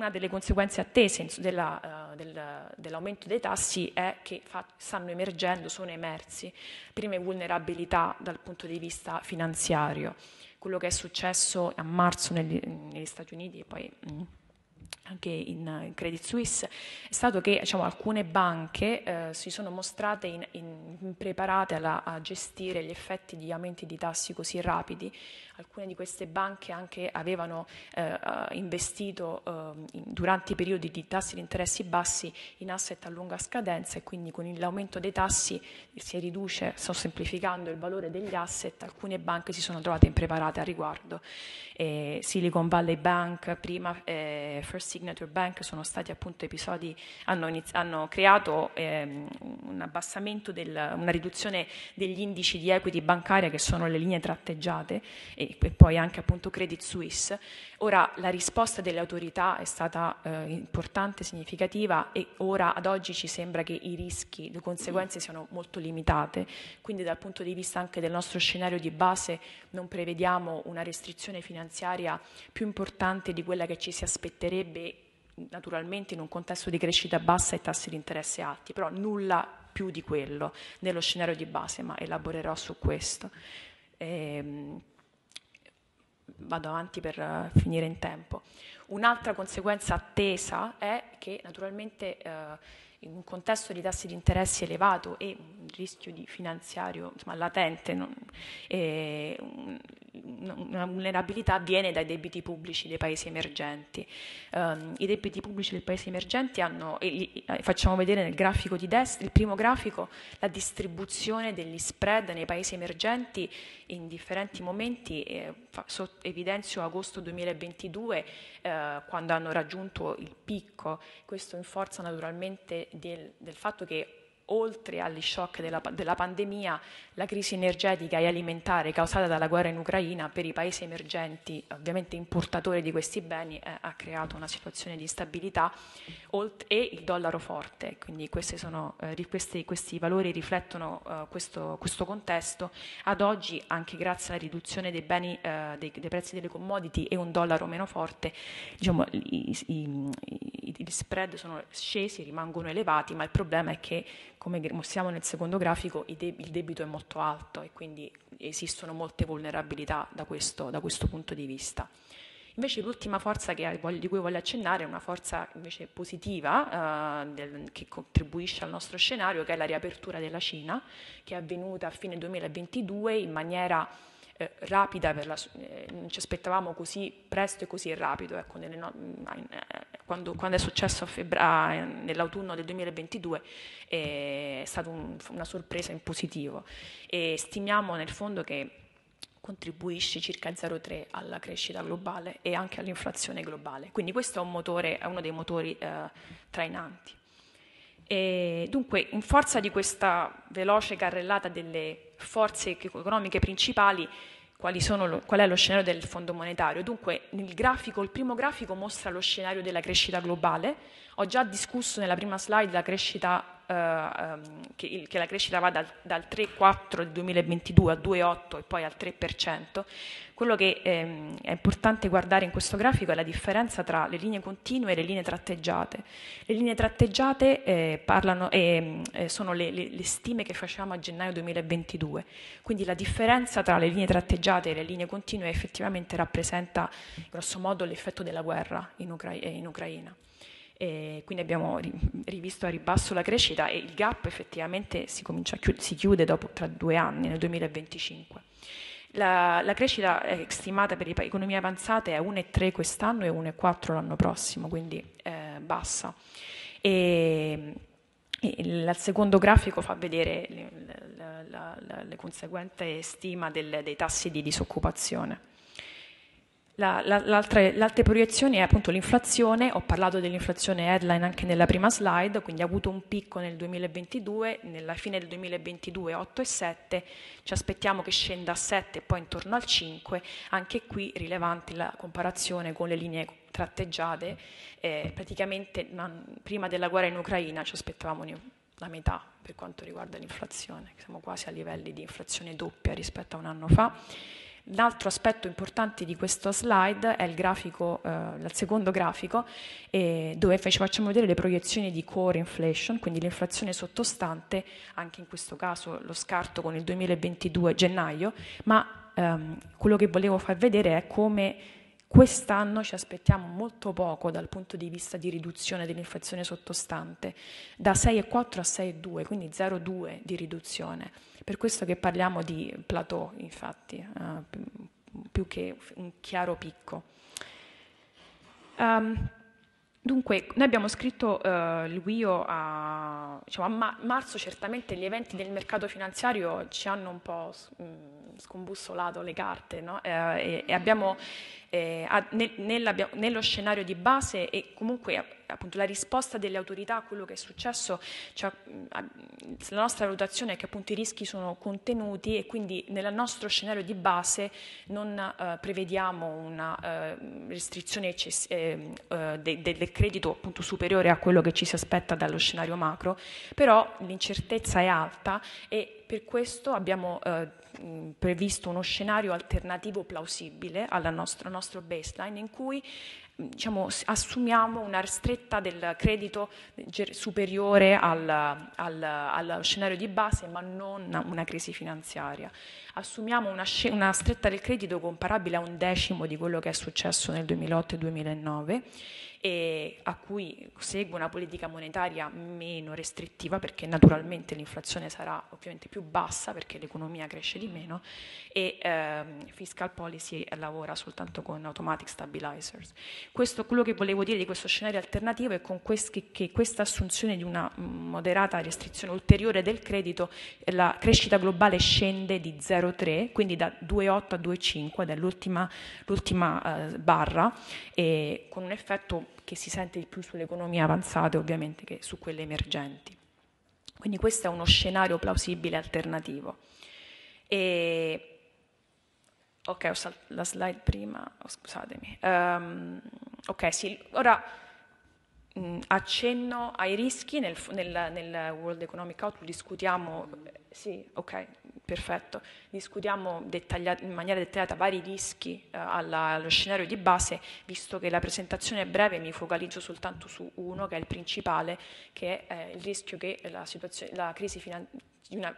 una delle conseguenze attese della, uh, del, dell'aumento dei tassi è che fa, stanno emergendo, sono emersi prime vulnerabilità dal punto di vista finanziario. Quello che è successo a marzo negli, negli Stati Uniti e poi mm, anche in, Credit Suisse, è stato che diciamo, alcune banche eh, si sono mostrate in, in, impreparate a gestire gli effetti di aumenti di tassi così rapidi. Alcune di queste banche anche avevano eh, investito eh, durante i periodi di tassi di interessi bassi in asset a lunga scadenza e quindi con l'aumento dei tassi si riduce, sto semplificando, il valore degli asset. Alcune banche si sono trovate impreparate a riguardo. Silicon Valley Bank, prima eh, First Signature Bank sono stati appunto episodi, hanno, inizi- hanno creato ehm, un abbassamento, del, una riduzione degli indici di equity bancaria che sono le linee tratteggiate e, e poi anche appunto Credit Suisse. Ora la risposta delle autorità è stata eh, importante, significativa e ora ad oggi ci sembra che i rischi, le conseguenze siano molto limitate, quindi dal punto di vista anche del nostro scenario di base non prevediamo una restrizione finanziaria più importante di quella che ci si aspetterebbe naturalmente in un contesto di crescita bassa e tassi di interesse alti, però nulla più di quello nello scenario di base, ma elaborerò su questo. Ehm, vado avanti per uh, finire in tempo. Un'altra conseguenza attesa è che naturalmente uh, in un contesto di tassi di interessi elevato e un rischio finanziario insomma, latente, non, eh, una vulnerabilità viene dai debiti pubblici dei paesi emergenti. Um, I debiti pubblici dei paesi emergenti hanno, e facciamo vedere nel grafico di destra, il primo grafico, la distribuzione degli spread nei paesi emergenti in differenti momenti, eh, so, evidenzio agosto 2022 eh, quando hanno raggiunto il picco, questo in forza naturalmente del, del fatto che oltre agli shock della, della, pandemia, la crisi energetica e alimentare causata dalla guerra in Ucraina per i paesi emergenti, ovviamente importatori di questi beni, eh, ha creato una situazione di instabilità e il dollaro forte. Quindi sono, eh, questi, questi, valori riflettono eh, questo, questo, contesto. Ad oggi, anche grazie alla riduzione dei, beni, eh, dei, dei prezzi delle commodity e un dollaro meno forte, diciamo, i, i, i, gli spread sono scesi, rimangono elevati, ma il problema è che come mostriamo nel secondo grafico, il debito è molto alto e quindi esistono molte vulnerabilità da questo, da questo punto di vista. Invece l'ultima forza che, di cui voglio accennare è una forza invece positiva eh, del, che contribuisce al nostro scenario, che è la riapertura della Cina, che è avvenuta a fine 2022 in maniera eh, rapida, la, eh, non ci aspettavamo così presto e così rapido. Ecco, no, eh, quando, quando, è successo febbraio, eh, nell'autunno del 2022 è stata un, una sorpresa in positivo e stimiamo nel fondo che contribuisce circa 0,3 alla crescita globale e anche all'inflazione globale. Quindi questo è, un motore, è uno dei motori eh, trainanti. E dunque, in forza di questa veloce carrellata delle forze economiche principali, lo, qual è lo scenario del Fondo monetario? Dunque, grafico, il primo grafico mostra lo scenario della crescita globale. Ho già discusso nella prima slide la crescita eh, che, che, la crescita va dal, dal 3,4 del 2022 al 2,8 e poi al 3%, quello che ehm, è importante guardare in questo grafico è la differenza tra le linee continue e le linee tratteggiate. Le linee tratteggiate eh, parlano, eh, sono le, le, le, stime che facciamo a gennaio 2022, quindi la differenza tra le linee tratteggiate e le linee continue effettivamente rappresenta grosso modo l'effetto della guerra in, Ucra- in Ucraina. E quindi abbiamo rivisto a ribasso la crescita e il gap effettivamente si, chiud- si chiude dopo, tra due anni, nel 2025. La, la, crescita è stimata per le economie avanzate è 1,3 quest'anno e 1,4 l'anno prossimo, quindi eh, bassa. E, il secondo grafico fa vedere le, la, la, la conseguente stima del, dei tassi di disoccupazione. La, la, l'altra, proiezione è appunto l'inflazione, ho parlato dell'inflazione headline anche nella prima slide, quindi ha avuto un picco nel 2022, nella fine del 2022 8,7, ci aspettiamo che scenda a 7 e poi intorno al 5, anche qui rilevante la comparazione con le linee tratteggiate, eh, praticamente prima della guerra in Ucraina ci aspettavamo la metà per quanto riguarda l'inflazione, siamo quasi a livelli di inflazione doppia rispetto a un anno fa L'altro aspetto importante di questo slide è il grafico, eh, il secondo grafico, eh, dove ci facciamo vedere le proiezioni di core inflation, quindi l'inflazione sottostante, anche in questo caso lo scarto con il 2022 gennaio, ma ehm, quello che volevo far vedere è come Quest'anno ci aspettiamo molto poco dal punto di vista di riduzione dell'inflazione sottostante, da 6,4 a 6,2, quindi 0,2 di riduzione. Per questo che parliamo di plateau, infatti, eh, più che un chiaro picco. Um, Dunque, noi abbiamo scritto eh, il WIO a, diciamo, a ma- marzo, certamente gli eventi del mercato finanziario ci hanno un po' scombussolato le carte no? eh, e, abbiamo eh, nel, nello scenario di base e comunque appunto la risposta delle autorità a quello che è successo, cioè, la nostra valutazione è che appunto i rischi sono contenuti e quindi nel nostro scenario di base non eh, prevediamo una eh, restrizione eh, eh de- del credito appunto superiore a quello che ci si aspetta dallo scenario macro, però l'incertezza è alta e per questo abbiamo eh, previsto uno scenario alternativo plausibile al nostro, nostro baseline in cui diciamo, assumiamo una stretta del credito superiore al, al, al, scenario di base, ma non una crisi finanziaria. Assumiamo una, una stretta del credito comparabile a un decimo di quello che è successo nel 2008 e 2009 e a cui segue una politica monetaria meno restrittiva perché naturalmente l'inflazione sarà ovviamente più bassa perché l'economia cresce di meno e ehm, fiscal policy lavora soltanto con automatic stabilizers. Questo, quello che volevo dire di questo scenario alternativo è quest- che, questa assunzione di una moderata restrizione ulteriore del credito, la crescita globale scende di 0,3, quindi da 2,8 a 2,5, ed è l'ultima, l'ultima eh, barra, con un effetto che si sente di più sulle economie avanzate ovviamente che su quelle emergenti. Quindi questo è uno scenario plausibile alternativo. E... Ok, ho saltato la slide prima, oh, scusatemi. Um, ok, sì, ora mh, mm, accenno ai rischi nel, nel, nel, World Economic Outlook, discutiamo, sì, ok, perfetto, discutiamo in maniera dettagliata vari rischi eh, alla, allo scenario di base, visto che la presentazione è breve mi focalizzo soltanto su uno, che è il principale, che è eh, il rischio che la, la crisi finan- una,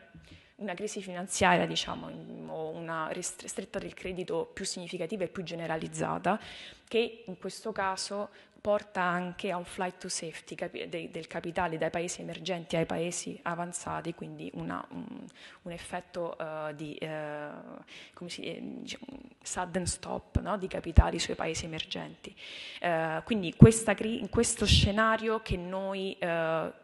una crisi finanziaria diciamo, o una ristretta del credito più significativa e più generalizzata, che in questo caso porta anche a un flight to safety del capitale dai paesi emergenti ai paesi avanzati, quindi una, un, un, effetto uh, di uh, si, eh, diciamo, sudden stop no? di capitali sui paesi emergenti. Uh, quindi cri- in questo scenario che noi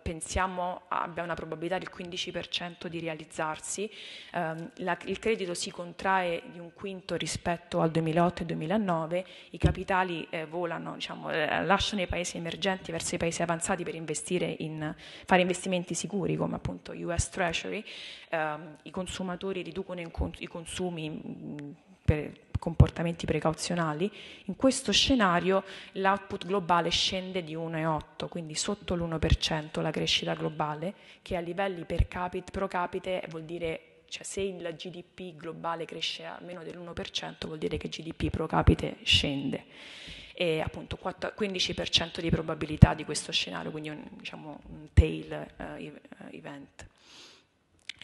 pensiamo abbia una probabilità del 15% di realizzarsi, ehm, la, il credito si contrae di un quinto rispetto al 2008 e 2009, i capitali volano diciamo, lasciano i paesi emergenti verso i paesi avanzati per investire in, fare investimenti sicuri come appunto US Treasury, ehm, i consumatori riducono i consumi mh, per comportamenti precauzionali, in questo scenario l'output globale scende di 1,8, quindi sotto l'1% la crescita globale, che a livelli per capite, pro capite vuol dire cioè se il GDP globale cresce a meno dell'1% vuol dire che il GDP pro capite scende e appunto 15% di probabilità di questo scenario, quindi un, diciamo, un tail uh, event.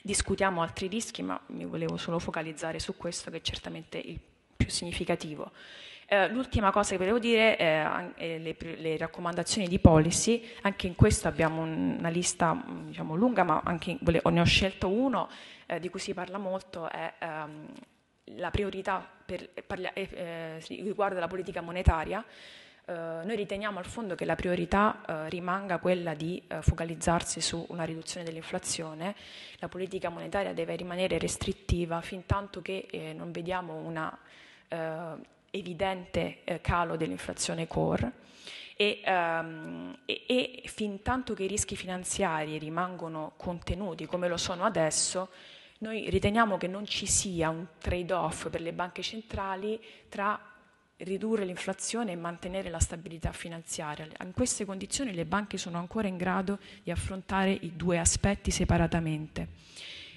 Discutiamo altri rischi, ma mi volevo solo focalizzare su questo che è certamente il più significativo. Eh, l'ultima cosa che volevo dire è le, le, raccomandazioni di policy, anche in questo abbiamo una lista diciamo, lunga, ma anche, ne ho scelto uno eh, di cui si parla molto, è ehm, la priorità per, parla, eh, eh riguarda la politica monetaria, eh, noi riteniamo al fondo che la priorità eh, rimanga quella di eh, focalizzarsi su una riduzione dell'inflazione, la politica monetaria deve rimanere restrittiva fin tanto che eh, non vediamo un evidente calo dell'inflazione core. E, um, e, e fin tanto che i rischi finanziari rimangono contenuti come lo sono adesso, noi riteniamo che non ci sia un trade-off per le banche centrali tra ridurre l'inflazione e mantenere la stabilità finanziaria. In queste condizioni le banche sono ancora in grado di affrontare i due aspetti separatamente.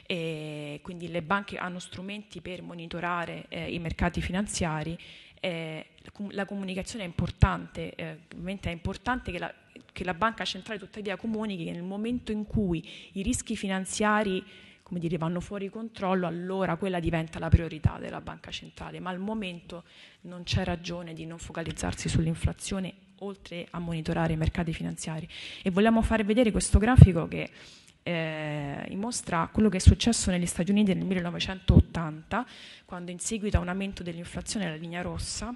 E quindi le banche hanno strumenti per monitorare eh, i mercati finanziari. Eh, la comunicazione è importante, eh, ovviamente è importante che la, che la Banca Centrale tuttavia comunichi che nel momento in cui i rischi finanziari come dire, vanno fuori controllo, allora quella diventa la priorità della banca centrale, ma al momento non c'è ragione di non focalizzarsi sull'inflazione oltre a monitorare i mercati finanziari. E vogliamo fare vedere questo grafico che eh, mostra quello che è successo negli Stati Uniti nel 1980, quando in seguito a un aumento dell'inflazione, la linea rossa,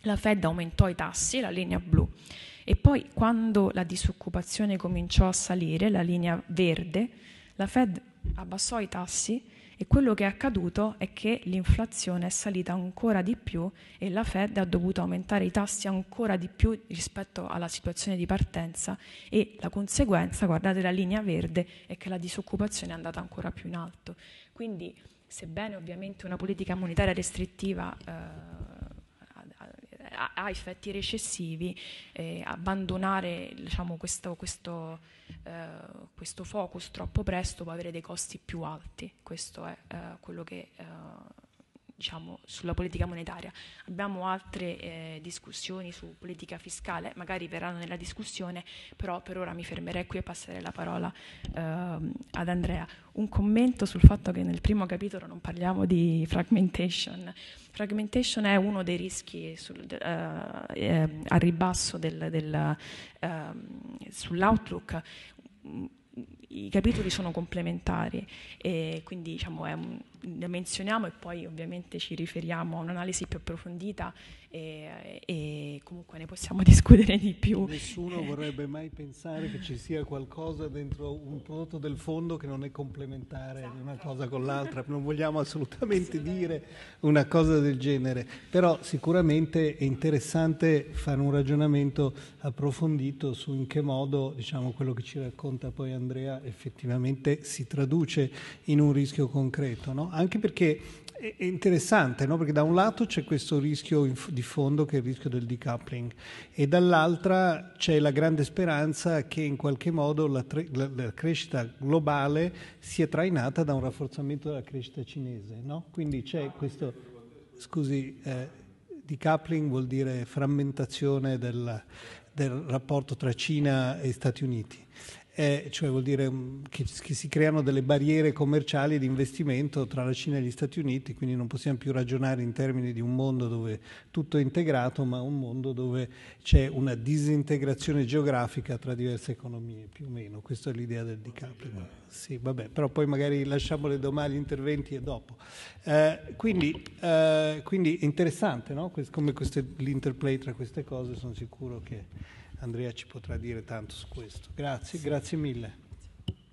la Fed aumentò i tassi, la linea blu. E poi quando la disoccupazione cominciò a salire, la linea verde, la Fed abbassò i tassi e quello che è accaduto è che l'inflazione è salita ancora di più e la Fed ha dovuto aumentare i tassi ancora di più rispetto alla situazione di partenza e la conseguenza, guardate la linea verde, è che la disoccupazione è andata ancora più in alto. Quindi, sebbene ovviamente una politica monetaria restrittiva eh, ha effetti recessivi, eh, abbandonare diciamo, questo, questo, eh, questo, focus troppo presto può avere dei costi più alti. Questo è eh, quello che eh, diciamo, sulla politica monetaria. Abbiamo altre eh, discussioni su politica fiscale, magari verranno nella discussione, però per ora mi fermerei qui e passerei la parola eh, ad Andrea. Un commento sul fatto che nel primo capitolo non parliamo di fragmentation. Fragmentation è uno dei rischi sul, eh, a ribasso del, del, uh, sull'outlook i capitoli sono complementari e quindi diciamo, un, ne menzioniamo e poi ovviamente ci riferiamo a un'analisi più approfondita e, e, comunque ne possiamo discutere di più. Nessuno vorrebbe mai pensare che ci sia qualcosa dentro un prodotto del fondo che non è complementare esatto. una cosa con l'altra, non vogliamo assolutamente dire una cosa del genere, però sicuramente è interessante fare un ragionamento approfondito su in che modo diciamo, quello che ci racconta poi Andrea effettivamente si traduce in un rischio concreto, no? anche perché è interessante, no? perché da un lato c'è questo rischio di fondo che è il rischio del decoupling e dall'altra c'è la grande speranza che in qualche modo la, tre- la, crescita globale sia trainata da un rafforzamento della crescita cinese. No? Quindi c'è questo, scusi, eh, decoupling vuol dire frammentazione del, del rapporto tra Cina e Stati Uniti eh, cioè vuol dire um, che, che, si creano delle barriere commerciali di investimento tra la Cina e gli Stati Uniti, quindi non possiamo più ragionare in termini di un mondo dove tutto è integrato, ma un mondo dove c'è una disintegrazione geografica tra diverse economie, più o meno. Questa è l'idea del decoupling. Sì, vabbè, però poi magari lasciamo le domande, gli interventi e dopo. Eh, quindi, eh, quindi, è interessante, no? come l'interplay tra queste cose, sono sicuro che Andrea ci potrà dire tanto su questo. Grazie, grazie mille.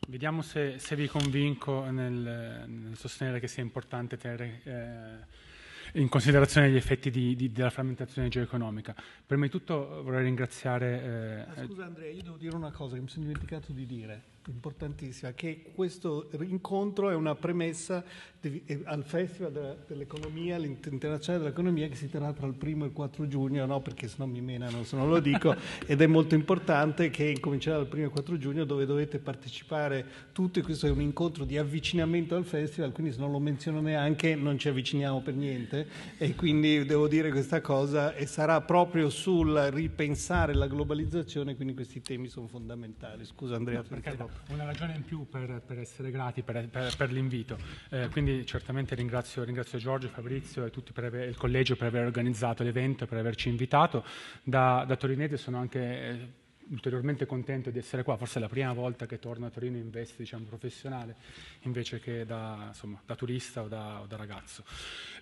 Vediamo se, se vi convinco nel, nel, sostenere che sia importante tenere eh, in considerazione gli effetti di, di, della frammentazione geoeconomica. Prima di tutto vorrei ringraziare... Eh, scusa Andrea, io devo dire una cosa che mi sono dimenticato di dire importantissima, che questo incontro è una premessa di, al Festival dell'Economia, l'Internazionale dell'Economia che si terrà tra il primo e il 4 giugno, no perché sennò mi menano se non lo dico, ed è molto importante che incomincerà dal primo e 4 giugno dove dovete partecipare tutti, questo è un incontro di avvicinamento al Festival, quindi se non lo menziono neanche non ci avviciniamo per niente e quindi devo dire questa cosa e sarà proprio sul ripensare la globalizzazione, quindi questi temi sono fondamentali. Scusa Andrea. No, perché una ragione in più per, per essere grati per, per, per l'invito. Eh, quindi certamente ringrazio, ringrazio, Giorgio, Fabrizio e aver, il collegio per aver organizzato l'evento e per averci invitato. Da, da Torinese sono anche eh, ulteriormente contento di essere qua, forse è la prima volta che torno a Torino in veste diciamo, professionale invece che da, insomma, da turista o da, o da ragazzo.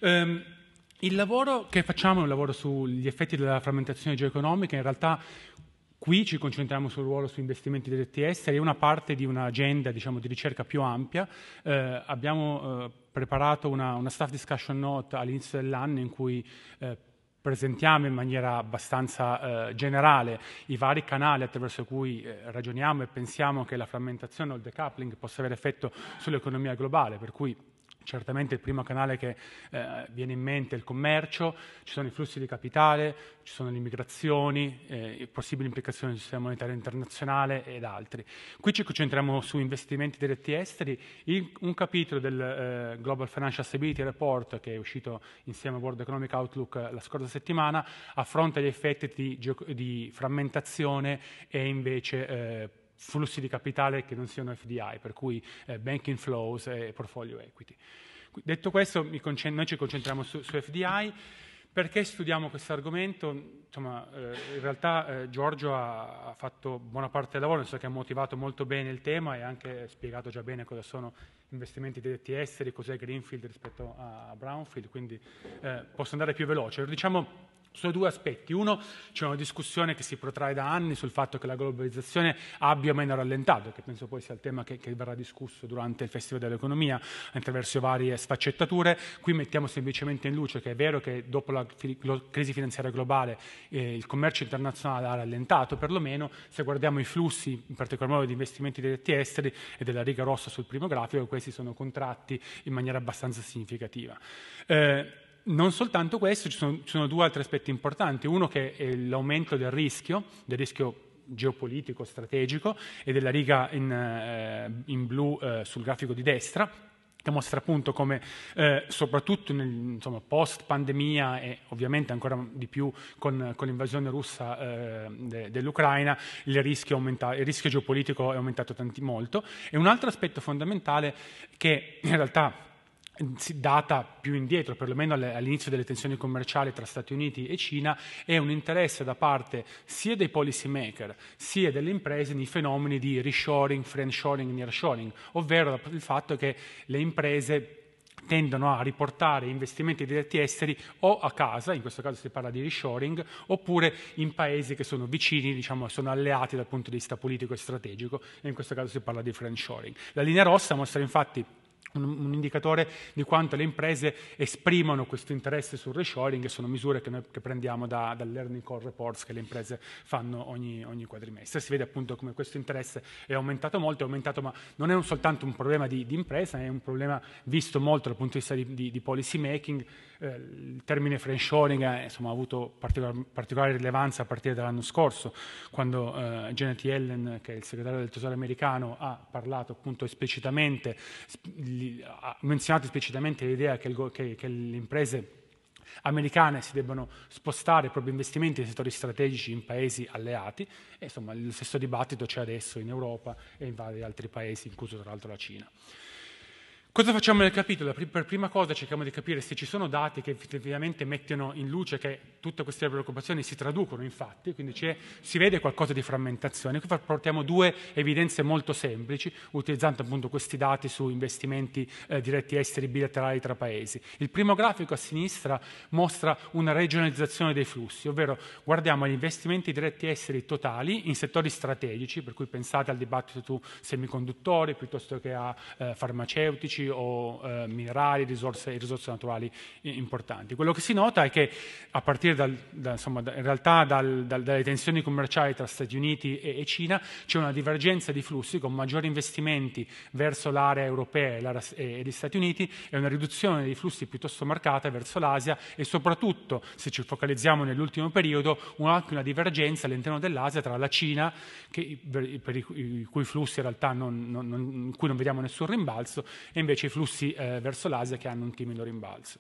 Um, il lavoro che facciamo è un lavoro sugli effetti della frammentazione geoeconomica, in realtà Qui ci concentriamo sul ruolo su investimenti diretti esteri, è una parte di un'agenda diciamo, di ricerca più ampia. Eh, abbiamo eh, preparato una, una, staff discussion note all'inizio dell'anno in cui eh, presentiamo in maniera abbastanza eh, generale i vari canali attraverso cui eh, ragioniamo e pensiamo che la frammentazione o il decoupling possa avere effetto sull'economia globale, per cui Certamente il primo canale che eh, viene in mente è il commercio, ci sono i flussi di capitale, ci sono le immigrazioni, eh, possibili implicazioni del sistema monetario internazionale ed altri. Qui ci concentriamo su investimenti diretti esteri. In un capitolo del eh, Global Financial Stability Report che è uscito insieme al World Economic Outlook la scorsa settimana affronta gli effetti di, di frammentazione e invece eh, flussi di capitale che non siano FDI, per cui eh, banking flows e portfolio equity. Detto questo, noi ci concentriamo su, su FDI. Perché studiamo questo argomento? Insomma, eh, in realtà eh, Giorgio ha, ha, fatto buona parte del lavoro, nel senso che ha motivato molto bene il tema e ha anche spiegato già bene cosa sono investimenti diretti esteri, cos'è Greenfield rispetto a Brownfield, quindi eh, posso andare più veloce. Diciamo su due aspetti. Uno, c'è una discussione che si protrae da anni sul fatto che la globalizzazione abbia o meno rallentato, che penso poi sia il tema che, che verrà discusso durante il Festival dell'Economia attraverso varie sfaccettature. Qui mettiamo semplicemente in luce che è vero che dopo la crisi finanziaria globale eh, il commercio internazionale ha rallentato, perlomeno se guardiamo i flussi, in particolar modo di investimenti diretti esteri e della riga rossa sul primo grafico, questi sono contratti in maniera abbastanza significativa. Eh, non soltanto questo, ci sono, ci sono, due altri aspetti importanti. Uno che è l'aumento del rischio, del rischio geopolitico, strategico, e della riga in, eh, in blu eh, sul grafico di destra, che mostra appunto come eh, soprattutto nel insomma, post pandemia e ovviamente ancora di più con, con l'invasione russa eh, de, dell'Ucraina il rischio, il rischio, geopolitico è aumentato tanti, molto e un altro aspetto fondamentale che in realtà data più indietro, perlomeno all'inizio delle tensioni commerciali tra Stati Uniti e Cina, è un interesse da parte sia dei policy maker sia delle imprese nei fenomeni di reshoring, friendshoring nearshoring, ovvero il fatto che le imprese tendono a riportare investimenti diretti esteri o a casa, in questo caso si parla di reshoring, oppure in paesi che sono vicini, diciamo, sono alleati dal punto di vista politico e strategico, e in questo caso si parla di friendshoring. La linea rossa mostra infatti un, indicatore di quanto le imprese esprimono questo interesse sul reshoring e sono misure che noi che prendiamo da, dal Learning Call Reports che le imprese fanno ogni, ogni, quadrimestre. Si vede appunto come questo interesse è aumentato molto, è aumentato ma non è un, soltanto un problema di, di, impresa, è un problema visto molto dal punto di vista di, di, di policy making. Eh, il termine friendshoring ha avuto particolar, particolare rilevanza a partire dall'anno scorso, quando eh, Janet Yellen, che è il segretario del Tesoro americano, ha parlato appunto esplicitamente ha menzionato esplicitamente l'idea che, il, che, che le imprese americane si debbano spostare i propri investimenti in settori strategici in paesi alleati e insomma lo stesso dibattito c'è adesso in Europa e in vari altri paesi, incluso tra l'altro la Cina. Cosa facciamo nel capitolo? Per prima cosa cerchiamo di capire se ci sono dati che effettivamente mettono in luce che tutte queste preoccupazioni si traducono in fatti, quindi si vede qualcosa di frammentazione. Qui portiamo due evidenze molto semplici, utilizzando appunto questi dati su investimenti eh, diretti esteri bilaterali tra paesi. Il primo grafico a sinistra mostra una regionalizzazione dei flussi, ovvero guardiamo gli investimenti diretti esteri totali in settori strategici, per cui pensate al dibattito su semiconduttori piuttosto che a eh, farmaceutici, energetici o eh, minerali, risorse, risorse naturali importanti. Quello che si nota è che a partire dal, da, insomma, in realtà dal, dal, dalle tensioni commerciali tra Stati Uniti e, e, Cina c'è una divergenza di flussi con maggiori investimenti verso l'area europea e, e, gli Stati Uniti e una riduzione dei flussi piuttosto marcata verso l'Asia e soprattutto, se ci focalizziamo nell'ultimo periodo, anche una divergenza all'interno dell'Asia tra la Cina, che, per i, i, cui flussi in realtà non, non, non, in cui non vediamo nessun rimbalzo, e invece invece i flussi eh, verso l'Asia che hanno un timido rimbalzo.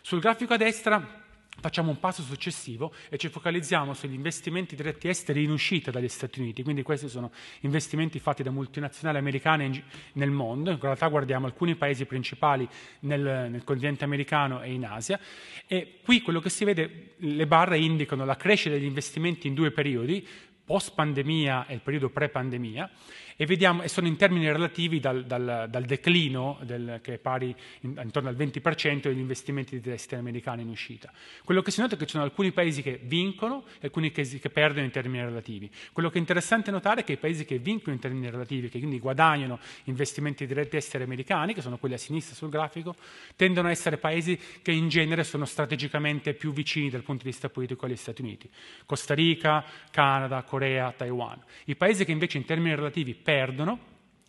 Sul grafico a destra facciamo un passo successivo e ci focalizziamo sugli investimenti diretti esteri in uscita dagli Stati Uniti, quindi questi sono investimenti fatti da multinazionali americane nel mondo, in realtà guardiamo alcuni paesi principali nel, nel continente americano e in Asia. E qui quello che si vede, le barre indicano la crescita degli investimenti in due periodi, post pandemia e il periodo pre-pandemia, e, vediamo, e sono in termini relativi dal, dal, dal declino del, che è pari in, intorno al 20% degli investimenti di esteri americani in uscita. Quello che si nota è che ci sono alcuni paesi che vincono e alcuni che, che, perdono in termini relativi. Quello che è interessante notare è che i paesi che vincono in termini relativi, che quindi guadagnano investimenti diretti esteri americani, che sono quelli a sinistra sul grafico, tendono a essere paesi che in genere sono strategicamente più vicini dal punto di vista politico agli Stati Uniti. Costa Rica, Canada, Corea, Taiwan. I paesi che invece in termini relativi perdono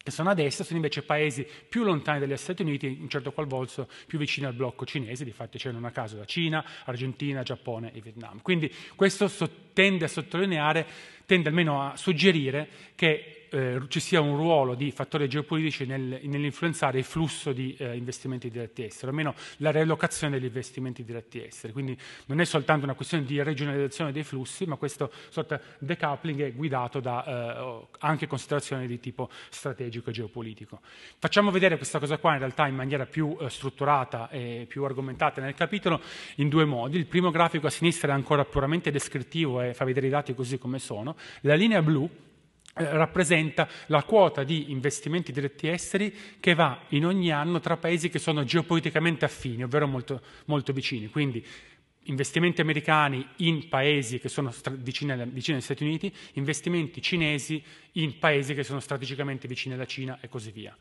che sono a destra sono invece paesi più lontani dagli Stati Uniti, in certo qual volta più vicini al blocco cinese, difatti c'è non a caso Cina, Argentina, Giappone e Vietnam. Quindi questo tende a sottolineare, tende almeno a suggerire che eh, ci sia un ruolo di fattori geopolitici nel, nell'influenzare il flusso di eh, investimenti diretti esteri, almeno la relocazione degli investimenti diretti esteri. Quindi non è soltanto una questione di regionalizzazione dei flussi, ma questo sorta decoupling è guidato da eh, anche considerazioni di tipo strategico e geopolitico. Facciamo vedere questa cosa qua in realtà in maniera più eh, strutturata e più argomentata nel capitolo in due modi. Il primo grafico a sinistra è ancora puramente descrittivo e fa vedere i dati così come sono. La linea blu rappresenta la quota di investimenti diretti esteri che va in ogni anno tra paesi che sono geopoliticamente affini, ovvero molto, molto vicini. Quindi investimenti americani in paesi che sono vicini, vicini, agli Stati Uniti, investimenti cinesi in paesi che sono strategicamente vicini alla Cina e così via.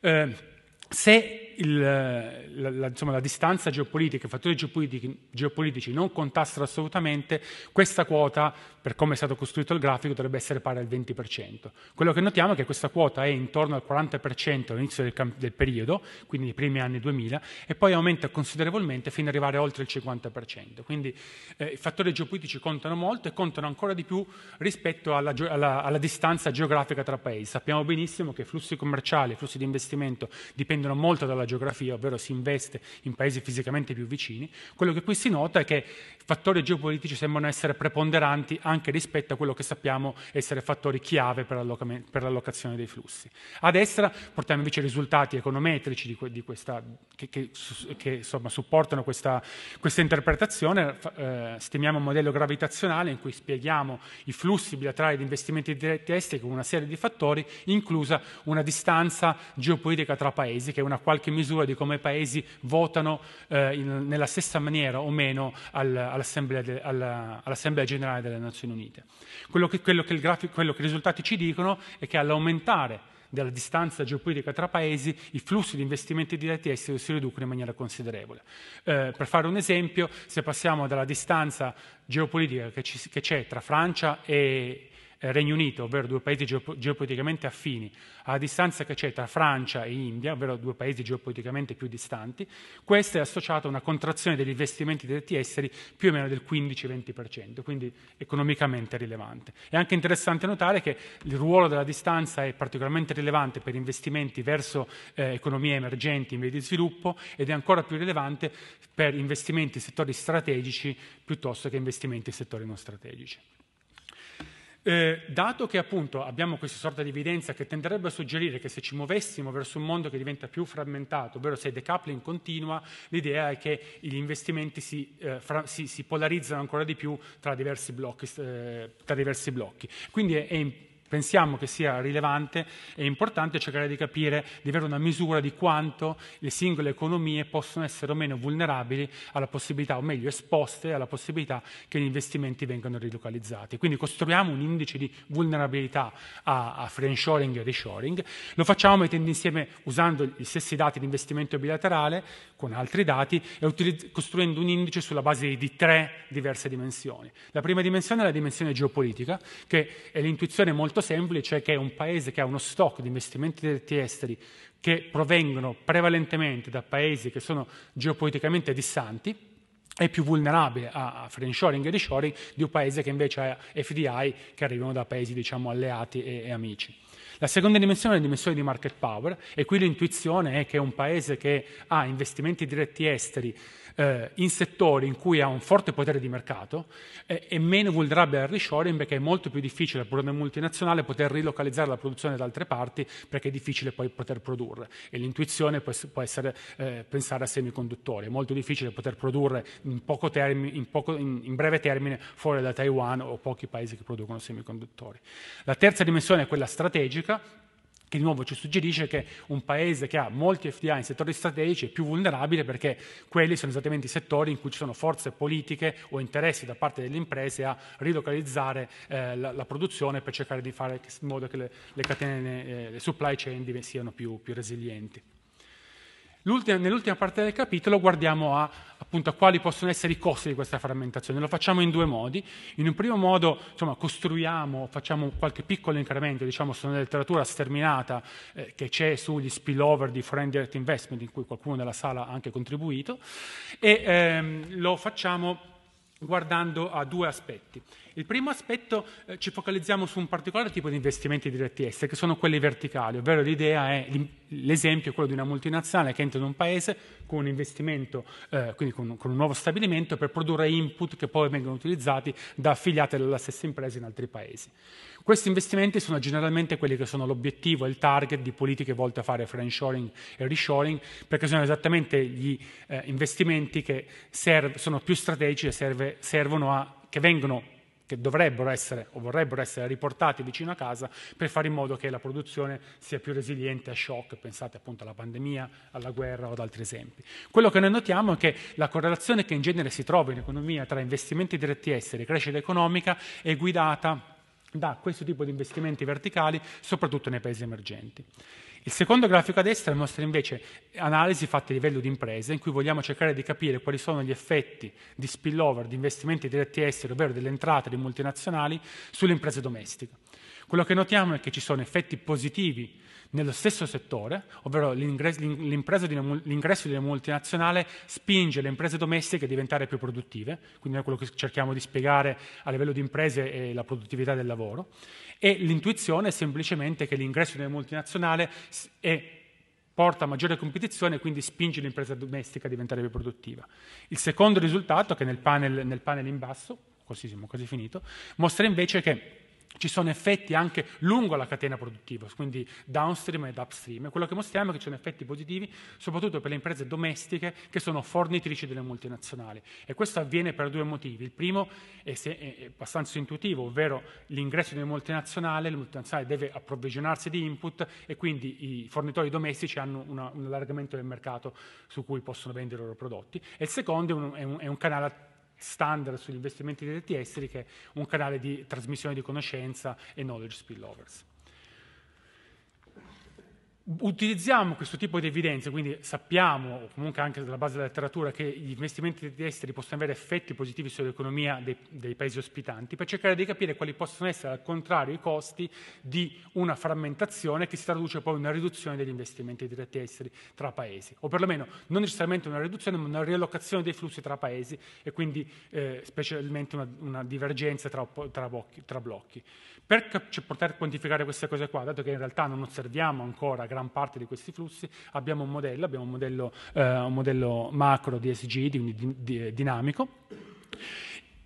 Eh, se il, la, la, insomma, la, distanza geopolitica, i fattori geopolitici, geopolitici, non contassero assolutamente, questa quota, per come è stato costruito il grafico, dovrebbe essere pari al 20%. Quello che notiamo è che questa quota è intorno al 40% all'inizio del, del periodo, quindi nei primi anni 2000, e poi aumenta considerevolmente fino ad arrivare oltre il 50%. Quindi eh, i fattori geopolitici contano molto e contano ancora di più rispetto alla, alla, alla distanza geografica tra paesi. Sappiamo benissimo che flussi commerciali, flussi di investimento dipendono dipendono molto dalla geografia, ovvero si investe in paesi fisicamente più vicini, quello che qui si nota è che fattori geopolitici sembrano essere preponderanti anche rispetto a quello che sappiamo essere fattori chiave per, per l'allocazione dei flussi. A destra portiamo invece i risultati econometrici di, que, di questa, che, che, che insomma, supportano questa, questa interpretazione, eh, stimiamo un modello gravitazionale in cui spieghiamo i flussi bilaterali di investimenti diretti esteri con una serie di fattori, inclusa una distanza geopolitica tra paesi paesi, che una qualche misura di come i paesi votano eh, in, nella stessa maniera o meno al, all'assemblea, de, alla, all'assemblea, Generale delle Nazioni Unite. Quello che, quello, che grafico, quello che i risultati ci dicono è che all'aumentare della distanza geopolitica tra paesi, i flussi di investimenti diretti esteri si riducono in maniera considerevole. Eh, per fare un esempio, se passiamo dalla distanza geopolitica che, ci, che c'è tra Francia e, eh, Regno Unito, ovvero due paesi geopoliticamente affini, alla distanza che c'è tra Francia e India, ovvero due paesi geopoliticamente più distanti, questa è associata a una contrazione degli investimenti diretti esteri più o meno del 15-20%, quindi economicamente rilevante. È anche interessante notare che il ruolo della distanza è particolarmente rilevante per investimenti verso eh, economie emergenti in via di sviluppo ed è ancora più rilevante per investimenti in settori strategici piuttosto che investimenti in settori non strategici. Eh, dato che appunto abbiamo questa sorta di evidenza che tenderebbe a suggerire che se ci muovessimo verso un mondo che diventa più frammentato, ovvero se decoupling continua, l'idea è che gli investimenti si, eh, fra, si, si polarizzano ancora di più tra diversi blocchi. Eh, tra diversi blocchi. Quindi è, è pensiamo che sia rilevante e importante cercare di capire, di avere una misura di quanto le singole economie possono essere o meno vulnerabili alla possibilità, o meglio esposte alla possibilità che gli investimenti vengano rilocalizzati. Quindi costruiamo un indice di vulnerabilità a, a friendshoring e reshoring, lo facciamo mettendo insieme, usando gli stessi dati di investimento bilaterale, con altri dati, e costruendo un indice sulla base di tre diverse dimensioni. La prima dimensione è la dimensione geopolitica, che è l'intuizione molto semplice che un paese che ha uno stock di investimenti diretti esteri che provengono prevalentemente da paesi che sono geopoliticamente dissanti, è più vulnerabile a friendshoring e reshoring di un paese che invece ha FDI che arrivano da paesi diciamo, alleati e, e amici. La seconda dimensione è la dimensione di market power e qui l'intuizione è che un paese che ha investimenti diretti esteri eh, in settori in cui ha un forte potere di mercato eh, è meno vulnerabile al reshoring perché è molto più difficile per una multinazionale poter rilocalizzare la produzione da altre parti perché è difficile poi poter produrre e l'intuizione può, può essere eh, pensare a semiconduttori, è molto difficile poter produrre in, termine, in, poco, in, in breve termine fuori da Taiwan o pochi paesi che producono semiconduttori. La terza dimensione è quella strategica che di nuovo ci suggerisce che un paese che ha molti FDA in settori strategici è più vulnerabile perché quelli sono esattamente i settori in cui ci sono forze politiche o interessi da parte delle imprese a rilocalizzare eh, la, la, produzione per cercare di fare in modo che le, le catene, eh, le supply chain siano più, più resilienti. nell'ultima parte del capitolo guardiamo a appunto a quali possono essere i costi di questa frammentazione. Lo facciamo in due modi. In un primo modo insomma, costruiamo, facciamo qualche piccolo incremento, diciamo sulla letteratura sterminata eh, che c'è sugli spillover di foreign direct investment, in cui qualcuno nella sala ha anche contribuito, e ehm, lo facciamo guardando a due aspetti. Il primo aspetto eh, ci focalizziamo su un particolare tipo di investimenti diretti esteri, che sono quelli verticali, ovvero l'idea è, l'esempio è quello di una multinazionale che entra in un paese con un investimento, eh, quindi con, con, un nuovo stabilimento, per produrre input che poi vengono utilizzati da affiliate della stessa impresa in altri paesi. Questi investimenti sono generalmente quelli che sono l'obiettivo e il target di politiche volte a fare friendshoring e reshoring, perché sono esattamente gli eh, investimenti che serv- sono più strategici e serve, servono a, che vengono che dovrebbero essere o vorrebbero essere riportati vicino a casa per fare in modo che la produzione sia più resiliente a shock, pensate appunto alla pandemia, alla guerra o ad altri esempi. Quello che noi notiamo è che la correlazione che in genere si trova in economia tra investimenti diretti esteri e crescita economica è guidata da questo tipo di investimenti verticali, soprattutto nei paesi emergenti. Il secondo grafico a destra mostra invece analisi fatte a livello di imprese, in cui vogliamo cercare di capire quali sono gli effetti di spillover, di investimenti diretti esteri, ovvero delle entrate di multinazionali, sulle imprese domestiche. Quello che notiamo è che ci sono effetti positivi nello stesso settore, ovvero l'ingresso di una, multinazionale spinge le imprese domestiche a diventare più produttive, quindi è quello che cerchiamo di spiegare a livello di imprese e la produttività del lavoro, e l'intuizione è semplicemente che l'ingresso di una multinazionale è porta a maggiore competizione e quindi spinge l'impresa domestica a diventare più produttiva. Il secondo risultato, che nel panel, nel panel in basso, così siamo quasi finito, mostra invece che ci sono effetti anche lungo la catena produttiva, quindi downstream ed upstream. Quello che mostriamo è che ci sono effetti positivi soprattutto per le imprese domestiche che sono fornitrici delle multinazionali. E questo avviene per due motivi. Il primo è, se, è abbastanza intuitivo, ovvero l'ingresso di una multinazionale, la multinazionale deve approvvigionarsi di input e quindi i fornitori domestici hanno una, un allargamento del mercato su cui possono vendere i loro prodotti. E il secondo è un, è un, è un canale standard sugli investimenti diretti esteri che è un canale di trasmissione di conoscenza e knowledge spillovers. Utilizziamo questo tipo di evidenze, quindi sappiamo, o comunque anche dalla base della letteratura, che gli investimenti esteri possono avere effetti positivi sull'economia dei, dei, paesi ospitanti, per cercare di capire quali possono essere, al contrario, i costi di una frammentazione che si traduce poi in una riduzione degli investimenti diretti esteri tra paesi, o perlomeno non necessariamente una riduzione, ma una riallocazione dei flussi tra paesi e quindi eh, specialmente una, una divergenza tra, tra, blocchi, tra blocchi. Per poter quantificare queste cose qua, dato che in realtà non osserviamo ancora gran parte di questi flussi, abbiamo un modello, abbiamo un modello, eh, un modello macro di SG, di, di, di, dinamico.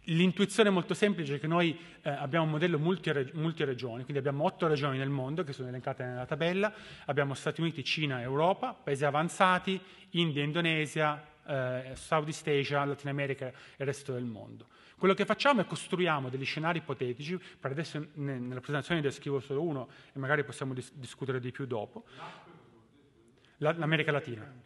L'intuizione è molto semplice è che noi eh, abbiamo un modello multiregioni, quindi abbiamo otto regioni nel mondo che sono elencate nella tabella, abbiamo Stati Uniti, Cina, Europa, paesi avanzati, India, Indonesia, eh, Southeast Asia, Latino America e il resto del mondo. Quello che facciamo è costruiamo degli scenari ipotetici, per adesso nella presentazione ne descrivo solo uno e magari possiamo dis- discutere di più dopo. L'America Latina.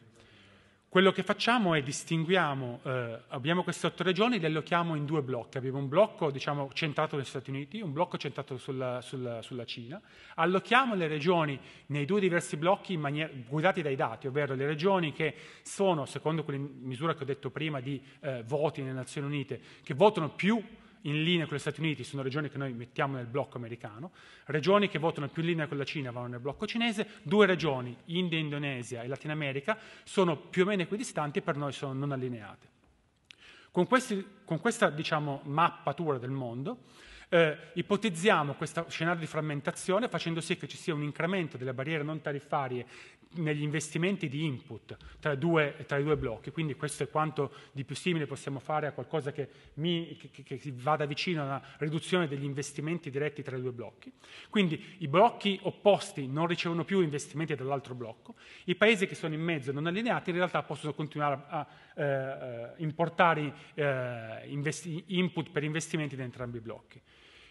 Quello che facciamo è distinguiamo, eh, abbiamo queste otto regioni, le allochiamo in due blocchi. Abbiamo un blocco diciamo, centrato negli Stati Uniti, un blocco centrato sulla, sulla, sulla, Cina. Allochiamo le regioni nei due diversi blocchi maniera, guidati dai dati, ovvero le regioni che sono, secondo quelle misure che ho detto prima di eh, voti nelle Nazioni Unite, che votano più in linea con gli Stati Uniti sono regioni che noi mettiamo nel blocco americano, regioni che votano più in linea con la Cina vanno nel blocco cinese, due regioni, India, Indonesia e Latina America, sono più o meno equidistanti e per noi sono non allineate. Con, questi, con questa diciamo, mappatura del mondo eh, ipotizziamo questo scenario di frammentazione facendo sì che ci sia un incremento delle barriere non tariffarie negli investimenti di input tra, due, tra, i due blocchi, quindi questo è quanto di più simile possiamo fare a qualcosa che, mi, che, che, che vada vicino alla riduzione degli investimenti diretti tra i due blocchi. Quindi i blocchi opposti non ricevono più investimenti dall'altro blocco, i paesi che sono in mezzo non allineati in realtà possono continuare a, a eh, importare eh, investi, input per investimenti da entrambi i blocchi.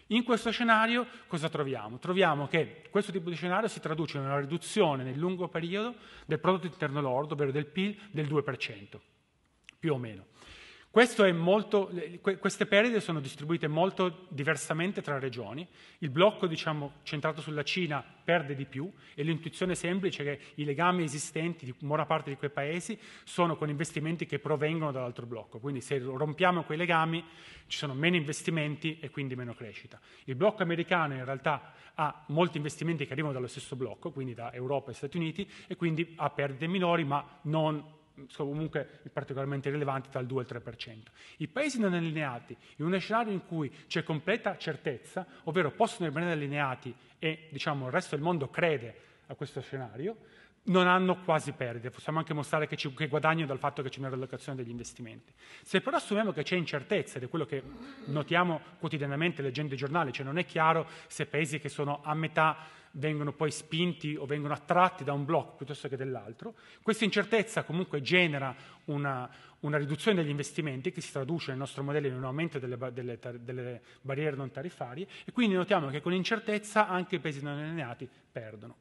In questo scenario cosa troviamo? Troviamo che questo tipo di scenario si traduce in una riduzione nel lungo periodo del prodotto interno lordo, ovvero del PIL, del 2%, più o meno. Molto, queste perdite sono distribuite molto diversamente tra regioni. Il blocco diciamo, centrato sulla Cina perde di più e l'intuizione semplice è che i legami esistenti di buona parte di quei paesi sono con investimenti che provengono dall'altro blocco. Quindi se rompiamo quei legami ci sono meno investimenti e quindi meno crescita. Il blocco americano in realtà ha molti investimenti che arrivano dallo stesso blocco, quindi da Europa e Stati Uniti, e quindi ha perdite minori ma non sono comunque particolarmente rilevanti tra il 2 e il 3%. I paesi non allineati, in uno scenario in cui c'è completa certezza, ovvero possono rimanere allineati e diciamo, il resto del mondo crede a questo scenario, non hanno quasi perdite, possiamo anche mostrare che, ci, che guadagnano dal fatto che c'è una riallocazione degli investimenti. Se però assumiamo che c'è incertezza, ed è quello che notiamo quotidianamente leggendo i giornali, cioè non è chiaro se paesi che sono a metà vengono poi spinti o vengono attratti da un blocco piuttosto che dall'altro. Questa incertezza comunque genera una, una, riduzione degli investimenti che si traduce nel nostro modello in un aumento delle, delle, delle barriere non tariffarie e quindi notiamo che con incertezza anche i paesi non allineati perdono.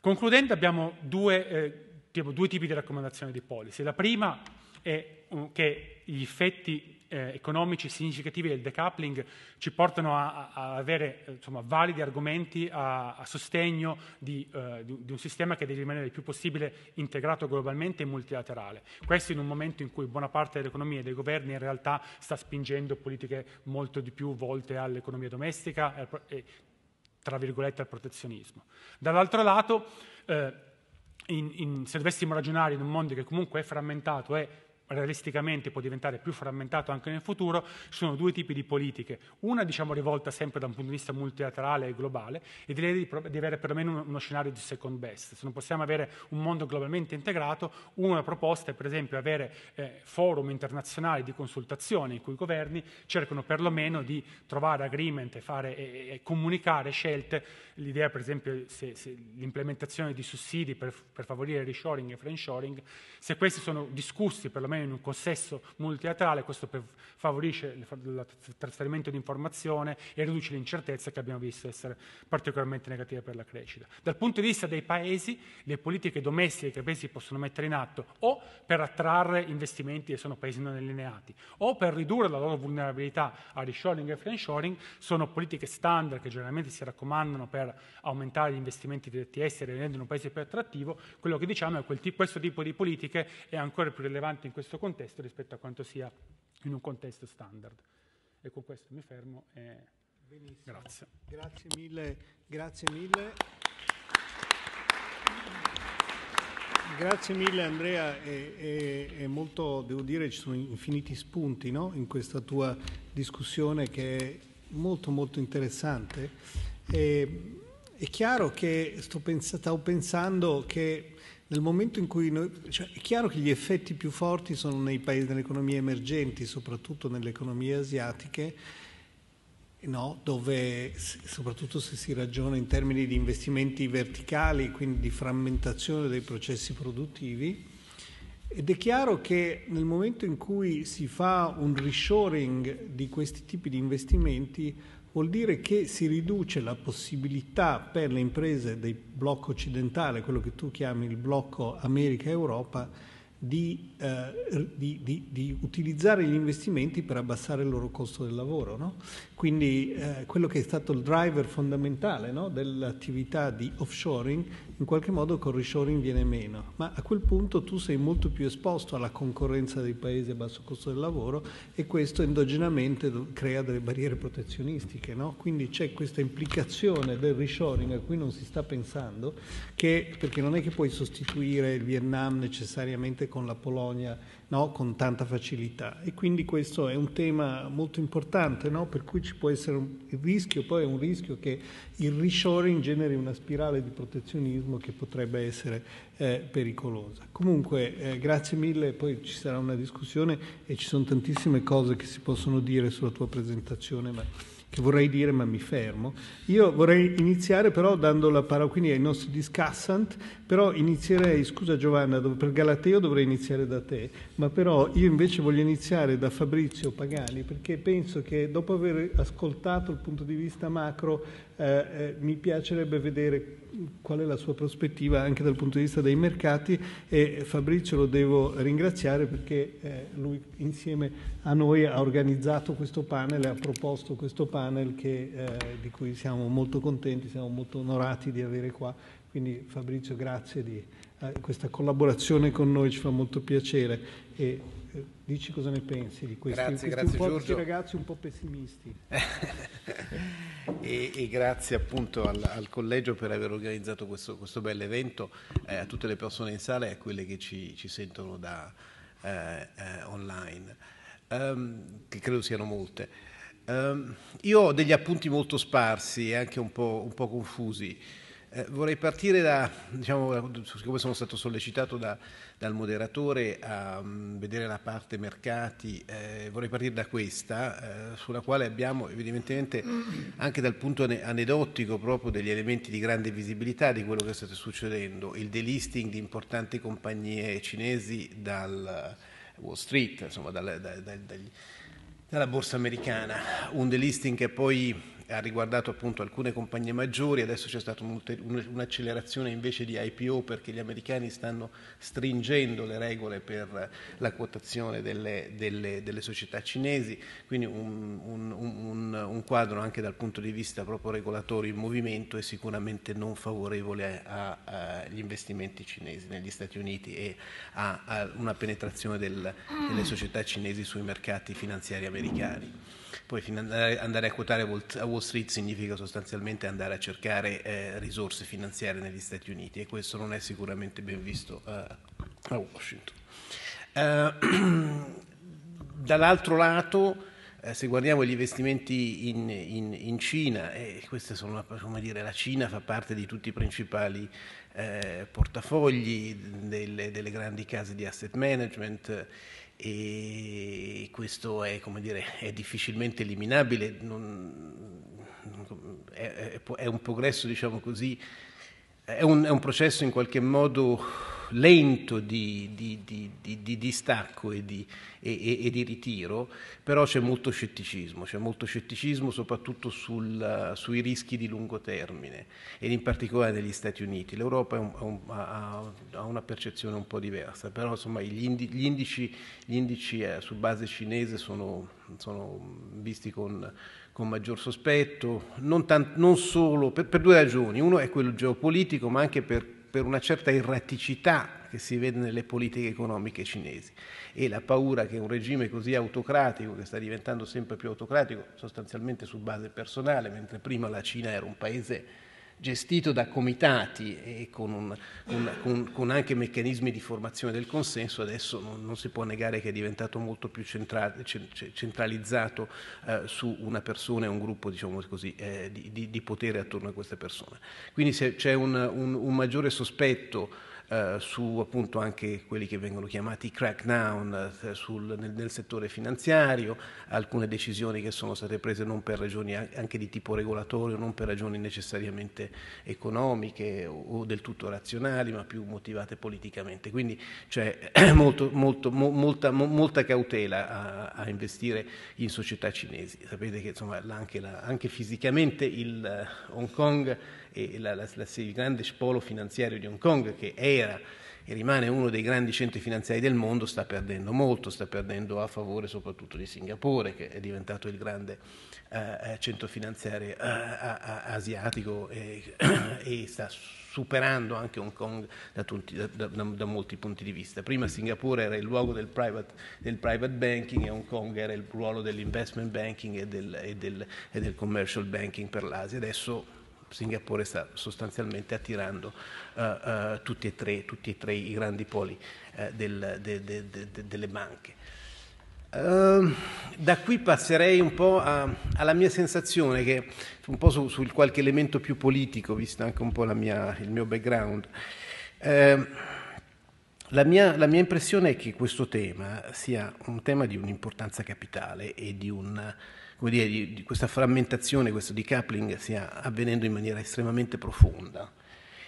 Concludendo abbiamo due, eh, tipo, due tipi di raccomandazioni di policy. La prima è um, che gli effetti eh, economici significativi del decoupling ci portano a, a avere insomma, validi argomenti a, a sostegno di, eh, di, di, un sistema che deve rimanere il più possibile integrato globalmente e multilaterale. Questo in un momento in cui buona parte dell'economia e dei governi in realtà sta spingendo politiche molto di più volte all'economia domestica e, e tra virgolette al protezionismo. Dall'altro lato, eh, in, in, se dovessimo ragionare in un mondo che comunque è frammentato e realisticamente può diventare più frammentato anche nel futuro, ci sono due tipi di politiche. Una diciamo rivolta sempre da un punto di vista multilaterale e globale e direi di, di avere perlomeno uno scenario di second best. Se non possiamo avere un mondo globalmente integrato, una proposta è per esempio avere eh, forum internazionali di consultazione in cui i governi cercano perlomeno di trovare agreement e, fare, e, e comunicare scelte. L'idea per esempio se, se l'implementazione di sussidi per, per favorire reshoring e friendshoring, se questi sono discussi perlomeno in un consesso multilaterale, questo favorisce il trasferimento di informazione e riduce l'incertezza che abbiamo visto essere particolarmente negativa per la crescita. Dal punto di vista dei paesi, le politiche domestiche che i paesi possono mettere in atto o per attrarre investimenti che sono paesi non allineati o per ridurre la loro vulnerabilità a reshoring e friendshoring sono politiche standard che generalmente si raccomandano per aumentare gli investimenti diretti esteri e rendere un paese più attrattivo, quello che diciamo è che questo tipo di politiche è ancora più rilevante in questo questo contesto rispetto a quanto sia in un contesto standard. E con questo mi fermo e grazie. Grazie mille, grazie mille. Grazie mille Andrea, è, è, è, molto, devo dire, ci sono infiniti spunti no? in questa tua discussione che è molto molto interessante. E, è chiaro che sto pens- stavo pensando che nel momento in cui noi, cioè, è chiaro che gli effetti più forti sono nei paesi, nelle economie emergenti, soprattutto nelle economie asiatiche, no? dove soprattutto se si ragiona in termini di investimenti verticali, quindi di frammentazione dei processi produttivi. Ed è chiaro che nel momento in cui si fa un reshoring di questi tipi di investimenti, vuol dire che si riduce la possibilità per le imprese del blocco occidentale, quello che tu chiami il blocco America-Europa, di, eh, di, di, di, utilizzare gli investimenti per abbassare il loro costo del lavoro. No? Quindi eh, quello che è stato il driver fondamentale no? dell'attività di offshoring, in qualche modo con reshoring viene meno, ma a quel punto tu sei molto più esposto alla concorrenza dei paesi a basso costo del lavoro e questo endogenamente crea delle barriere protezionistiche. No? Quindi c'è questa implicazione del reshoring a cui non si sta pensando, che, perché non è che puoi sostituire il Vietnam necessariamente con la Polonia no? con tanta facilità. E quindi questo è un tema molto importante, no? per cui ci può essere un, il rischio, poi è un rischio che il reshoring generi una spirale di protezionismo che potrebbe essere eh, pericolosa. Comunque, eh, grazie mille, poi ci sarà una discussione e ci sono tantissime cose che si possono dire sulla tua presentazione. Ma che vorrei dire ma mi fermo. Io vorrei iniziare però dando la parola quindi ai nostri discussant, però inizierei, scusa Giovanna, per Galateo dovrei iniziare da te, ma però io invece voglio iniziare da Fabrizio Pagani perché penso che dopo aver ascoltato il punto di vista macro eh, eh, mi piacerebbe vedere qual è la sua prospettiva anche dal punto di vista dei mercati e Fabrizio lo devo ringraziare perché eh, lui insieme a noi ha organizzato questo panel e ha proposto questo panel che, eh, di cui siamo molto contenti, siamo molto onorati di avere qua. Quindi Fabrizio grazie di eh, questa collaborazione con noi, ci fa molto piacere. E, dici cosa ne pensi di questi, grazie, questi, grazie, questi ragazzi un po' pessimisti. e, e, grazie appunto al, al, collegio per aver organizzato questo, questo bel evento, eh, a tutte le persone in sala e a quelle che ci, ci sentono da eh, eh, online, um, che credo siano molte. Um, io ho degli appunti molto sparsi e anche un po', un po confusi. Eh, vorrei partire da, diciamo, siccome sono stato sollecitato da, dal moderatore a um, vedere la parte mercati, eh, vorrei partire da questa, eh, sulla quale abbiamo evidentemente anche dal punto aneddotico proprio degli elementi di grande visibilità di quello che sta succedendo, il delisting di importanti compagnie cinesi dal Wall Street, insomma dal, dal, dal, dalla borsa americana, un delisting che poi ha riguardato appunto alcune compagnie maggiori, adesso c'è stata un'accelerazione invece di IPO perché gli americani stanno stringendo le regole per la quotazione delle, delle, delle società cinesi, quindi un, un, un, un, quadro anche dal punto di vista proprio regolatorio in movimento e sicuramente non favorevole agli investimenti cinesi negli Stati Uniti e a, a una penetrazione del, delle società cinesi sui mercati finanziari americani. Poi andare a quotare a Wall Street significa sostanzialmente andare a cercare eh, risorse finanziarie negli Stati Uniti e questo non è sicuramente ben visto eh, a Washington. Eh, dall'altro lato, eh, se guardiamo gli investimenti in, in, in Cina, e queste sono, come dire, la Cina fa parte di tutti i principali eh, portafogli delle, delle grandi case di asset management e questo è, dire, è difficilmente eliminabile, non, è, è, un progresso, diciamo così, è un, è un, processo in qualche modo lento di, di, di, di distacco e, e, e di, ritiro, però c'è molto scetticismo, c'è molto scetticismo soprattutto sul, sui rischi di lungo termine ed in particolare negli Stati Uniti. L'Europa un, ha, ha, una percezione un po' diversa, però insomma gli, indi, gli indici, gli indici eh, su base cinese sono, sono visti con con maggior sospetto, non, tant- non solo per, per, due ragioni. Uno è quello geopolitico, ma anche per, per una certa erraticità che si vede nelle politiche economiche cinesi e la paura che un regime così autocratico, che sta diventando sempre più autocratico, sostanzialmente su base personale, mentre prima la Cina era un paese gestito da comitati e con, un, un, con, con, anche meccanismi di formazione del consenso, adesso non, non, si può negare che è diventato molto più centra, centralizzato eh, su una persona e un gruppo diciamo così, eh, di, di, di, potere attorno a queste persone. Quindi c'è un, un maggiore sospetto eh, su appunto anche quelli che vengono chiamati crackdown eh, sul, nel, nel, settore finanziario, alcune decisioni che sono state prese non per ragioni anche di tipo regolatorio, non per ragioni necessariamente economiche o, o del tutto razionali, ma più motivate politicamente. Quindi c'è molto, molto, mo, molta, mo, molta, cautela a, a, investire in società cinesi. Sapete che insomma, anche, la, anche fisicamente il uh, Hong Kong e la, la, la, il grande polo finanziario di Hong Kong, che era e rimane uno dei grandi centri finanziari del mondo, sta perdendo molto, sta perdendo a favore soprattutto di Singapore, che è diventato il grande eh, eh centro finanziario eh, asiatico e, e, sta superando anche Hong Kong da, tutti, da, da, da, molti punti di vista. Prima Singapore era il luogo del private, del private banking e Hong Kong era il ruolo dell'investment banking e del, e del, e del commercial banking per l'Asia. Adesso Singapore sta sostanzialmente attirando uh, uh, tutti, e tre, tutti, e tre, i grandi poli uh, del, de, de, de, delle banche. Uh, da qui passerei un po' a, alla mia sensazione, che un po' su, su, qualche elemento più politico, visto anche un po' mia, il mio background. Uh, la mia, la mia, impressione è che questo tema sia un tema di un'importanza capitale e di un, dire, di, di questa frammentazione, questo decoupling stia avvenendo in maniera estremamente profonda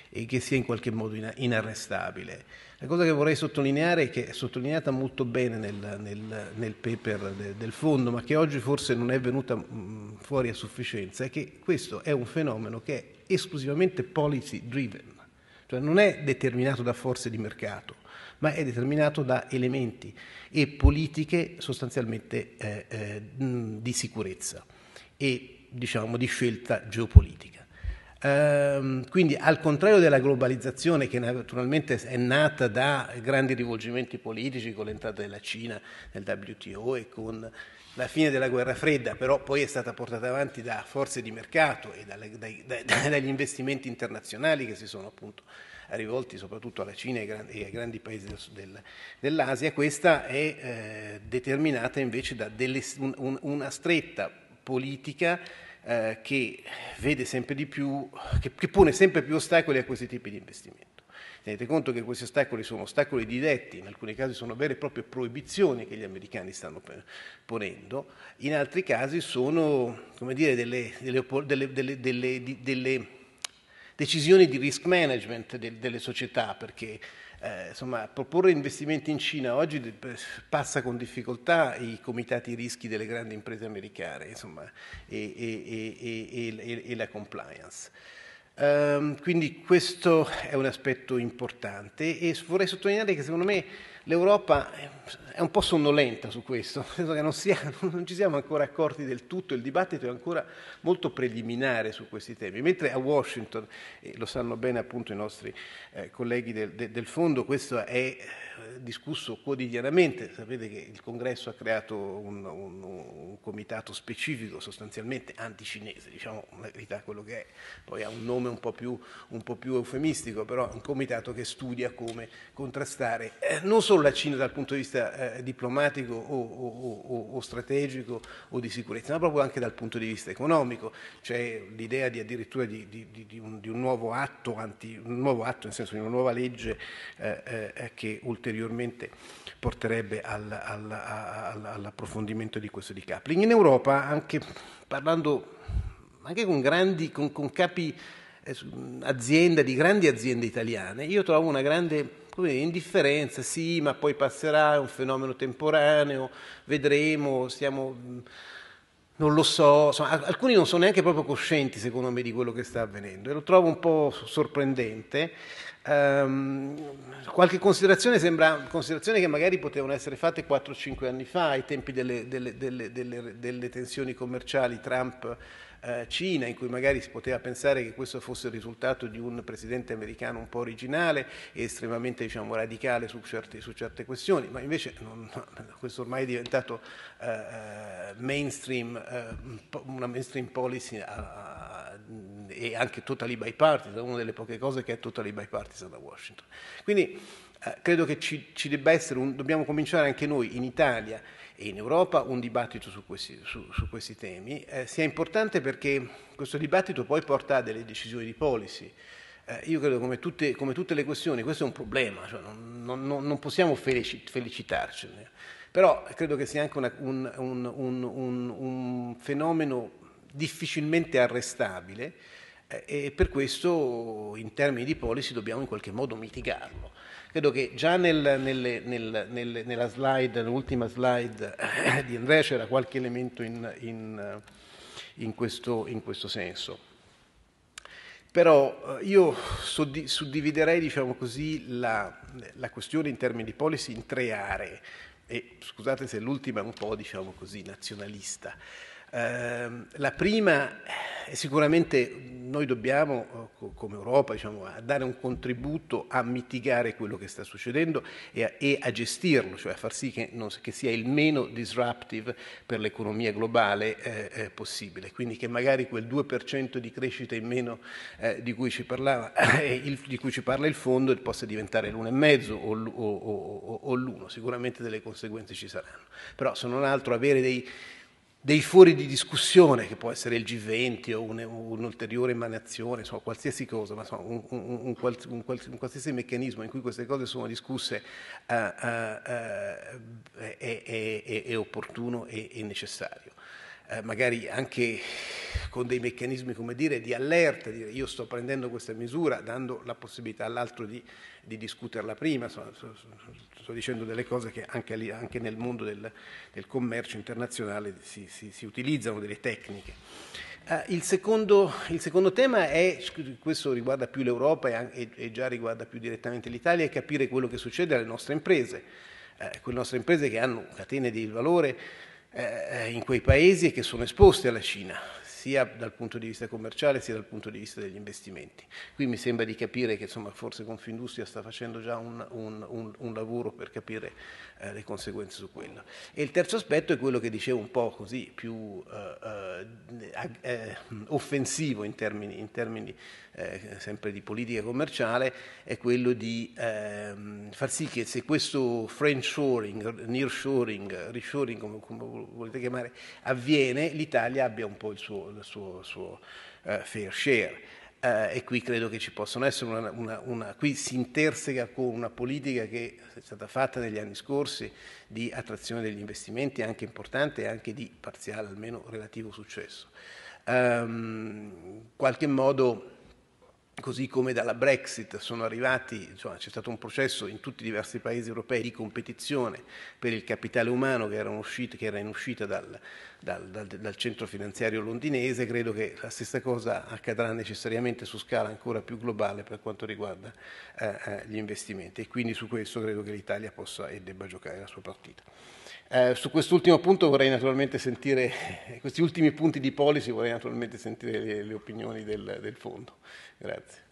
e che sia in qualche modo inarrestabile. La cosa che vorrei sottolineare, che è sottolineata molto bene nel, nel, nel paper de, del fondo, ma che oggi forse non è venuta mh, fuori a sufficienza, è che questo è un fenomeno che è esclusivamente policy driven, cioè non è determinato da forze di mercato, ma è determinato da elementi e politiche sostanzialmente eh, eh, di sicurezza e diciamo di scelta geopolitica. Ehm, quindi al contrario della globalizzazione che naturalmente è nata da grandi rivolgimenti politici con l'entrata della Cina nel WTO e con la fine della guerra fredda, però poi è stata portata avanti da forze di mercato e dalle, dai, dai, dagli investimenti internazionali che si sono appunto rivolti soprattutto alla Cina e ai grandi, paesi del, dell'Asia, questa è eh, determinata invece da delle, un, una stretta politica eh, che più, che, che pone sempre più ostacoli a questi tipi di investimento. Tenete conto che questi ostacoli sono ostacoli diretti, in alcuni casi sono vere e proprie proibizioni che gli americani stanno ponendo, in altri casi sono dire, delle, delle, delle, delle, decisioni di risk management delle società, perché eh, insomma, proporre investimenti in Cina oggi passa con difficoltà i comitati rischi delle grandi imprese americane insomma, e, e, e, e, la compliance. Um, quindi questo è un aspetto importante e vorrei sottolineare che secondo me l'Europa è un po' sonnolenta su questo, penso che non, sia, non, ci siamo ancora accorti del tutto, il dibattito è ancora molto preliminare su questi temi, mentre a Washington, e lo sanno bene appunto i nostri eh, colleghi del, de, del fondo, questo è discusso quotidianamente, sapete che il congresso ha creato un, un, un comitato specifico sostanzialmente anticinese, diciamo la verità quello che è, poi ha un nome un po' più, un po più eufemistico, però un comitato che studia come contrastare eh, non solo la Cina dal punto di vista eh, diplomatico o, o, o, o, strategico o di sicurezza, ma proprio anche dal punto di vista economico, c'è l'idea di addirittura di, di, di, di un, un, nuovo atto, anti, un nuovo atto, nel senso di una nuova legge eh, eh che ulteriormente porterebbe al, al, al, all'approfondimento di questo decoupling. In Europa, anche parlando anche con, grandi, con, con capi eh, azienda, di grandi aziende italiane, io trovo una grande dire, indifferenza, sì, ma poi passerà, è un fenomeno temporaneo, vedremo, stiamo non lo so, insomma, alcuni non sono neanche proprio coscienti secondo me di quello che sta avvenendo e lo trovo un po' sorprendente. Um, qualche considerazione sembra considerazioni che magari potevano essere fatte 4-5 anni fa, ai tempi delle, delle, delle, delle tensioni commerciali Trump eh, Cina, in cui magari si poteva pensare che questo fosse il risultato di un presidente americano un po' originale e estremamente diciamo, radicale su certe, su certe, questioni, ma invece non, questo ormai è diventato eh, eh mainstream, eh, una mainstream policy e anche totally bipartisan, una delle poche cose che è totally bipartisan da Washington. Quindi eh, credo che ci, ci debba essere, un, dobbiamo cominciare anche noi in Italia e in Europa un dibattito su questi, su, su questi temi, eh, sia importante perché questo dibattito poi porta a delle decisioni di policy. Eh, io credo come tutte, come tutte, le questioni, questo è un problema, cioè non, non, non, possiamo felicitarcene, però credo che sia anche una, un, un, un, un fenomeno difficilmente arrestabile eh, e per questo in termini di policy dobbiamo in qualche modo mitigarlo. Credo che già nel, nelle, nel, nel, nella slide, nell'ultima slide eh, di Andrea c'era qualche elemento in, in, in, questo, in questo, senso. Però eh, io suddividerei diciamo così, la, la, questione in termini di policy in tre aree e scusate se l'ultima è un po' diciamo così nazionalista. Eh, la prima è sicuramente noi dobbiamo, eh, come Europa, diciamo, dare un contributo a mitigare quello che sta succedendo e a, e a gestirlo, cioè a far sì che, non, che, sia il meno disruptive per l'economia globale eh, eh, possibile. Quindi che magari quel 2% di crescita in meno eh, di, cui parlava, il, di, cui ci parla il fondo possa diventare l'1,5 o, o, o, o l'1. Sicuramente delle conseguenze ci saranno. Però se non altro avere dei dei fori di discussione, che può essere il G20 o un'ulteriore emanazione, insomma, qualsiasi cosa, ma insomma, un, un, un, un, qualsiasi meccanismo in cui queste cose sono discusse uh, uh, uh, è, è, è, opportuno e necessario. eh, magari anche con dei meccanismi come dire, di allerta, dire io sto prendendo questa misura dando la possibilità all'altro di, di discuterla prima, sto, sto, dicendo delle cose che anche, lì, anche nel mondo del, del, commercio internazionale si, si, si utilizzano delle tecniche. Uh, il, secondo, il, secondo, tema è, questo riguarda più l'Europa e, e, già riguarda più direttamente l'Italia, è capire quello che succede alle nostre imprese, eh, quelle nostre imprese che hanno catene di valore eh, in quei paesi e che sono esposte alla Cina sia dal punto di vista commerciale sia dal punto di vista degli investimenti. Qui mi sembra di capire che insomma, forse Confindustria sta facendo già un, un, un, un lavoro per capire eh, le conseguenze su quello. E il terzo aspetto è quello che dicevo un po' così più eh, eh, eh offensivo in termini, in termini eh, sempre di politica commerciale, è quello di ehm, far sì che se questo French shoring, nearshoring, reshoring, come, come volete chiamare, avviene, l'Italia abbia un po' il suo, il suo, suo uh, fair share. Uh, e qui credo che ci possano essere una, una, una, qui si interseca con una politica che è stata fatta negli anni scorsi di attrazione degli investimenti anche importante e anche di parziale almeno relativo successo. Um, in qualche modo così come dalla Brexit sono arrivati, insomma, c'è stato un processo in tutti i diversi paesi europei di competizione per il capitale umano che era, uscita, che era in uscita dal, dal, dal, dal, centro finanziario londinese, credo che la stessa cosa accadrà necessariamente su scala ancora più globale per quanto riguarda eh, eh gli investimenti e quindi su questo credo che l'Italia possa e debba giocare la sua partita. Eh, su quest'ultimo punto vorrei naturalmente sentire, questi ultimi punti di policy vorrei naturalmente sentire le, le opinioni del, del fondo. Grazie.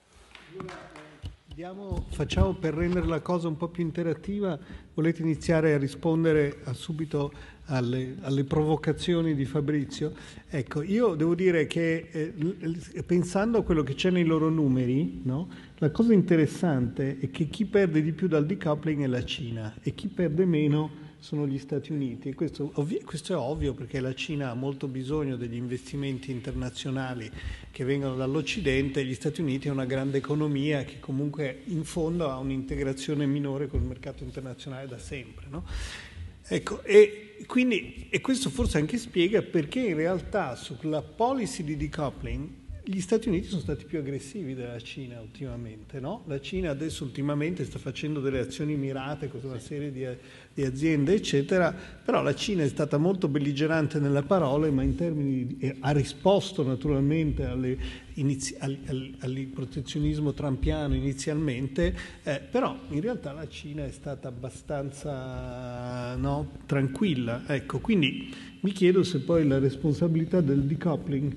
Diamo, facciamo per rendere la cosa un po' più interattiva, volete iniziare a rispondere a subito alle, alle, provocazioni di Fabrizio? Ecco, io devo dire che eh, pensando a quello che c'è nei loro numeri, no, la cosa interessante è che chi perde di più dal decoupling è la Cina e chi perde meno sono gli Stati Uniti. Questo, ovvi- questo, è ovvio perché la Cina ha molto bisogno degli investimenti internazionali che vengono dall'Occidente e gli Stati Uniti è una grande economia che comunque in fondo ha un'integrazione minore col mercato internazionale da sempre. No? Ecco, e, quindi, e questo forse anche spiega perché in realtà sulla policy di decoupling gli Stati Uniti sono stati più aggressivi della Cina ultimamente, no? La Cina adesso ultimamente sta facendo delle azioni mirate con una serie di, di, aziende, eccetera, però la Cina è stata molto belligerante nelle parole, ma in termini di, ha risposto naturalmente alle, inizi, al, al, al, protezionismo trampiano inizialmente, eh, però in realtà la Cina è stata abbastanza no, tranquilla. Ecco, quindi mi chiedo se poi la responsabilità del decoupling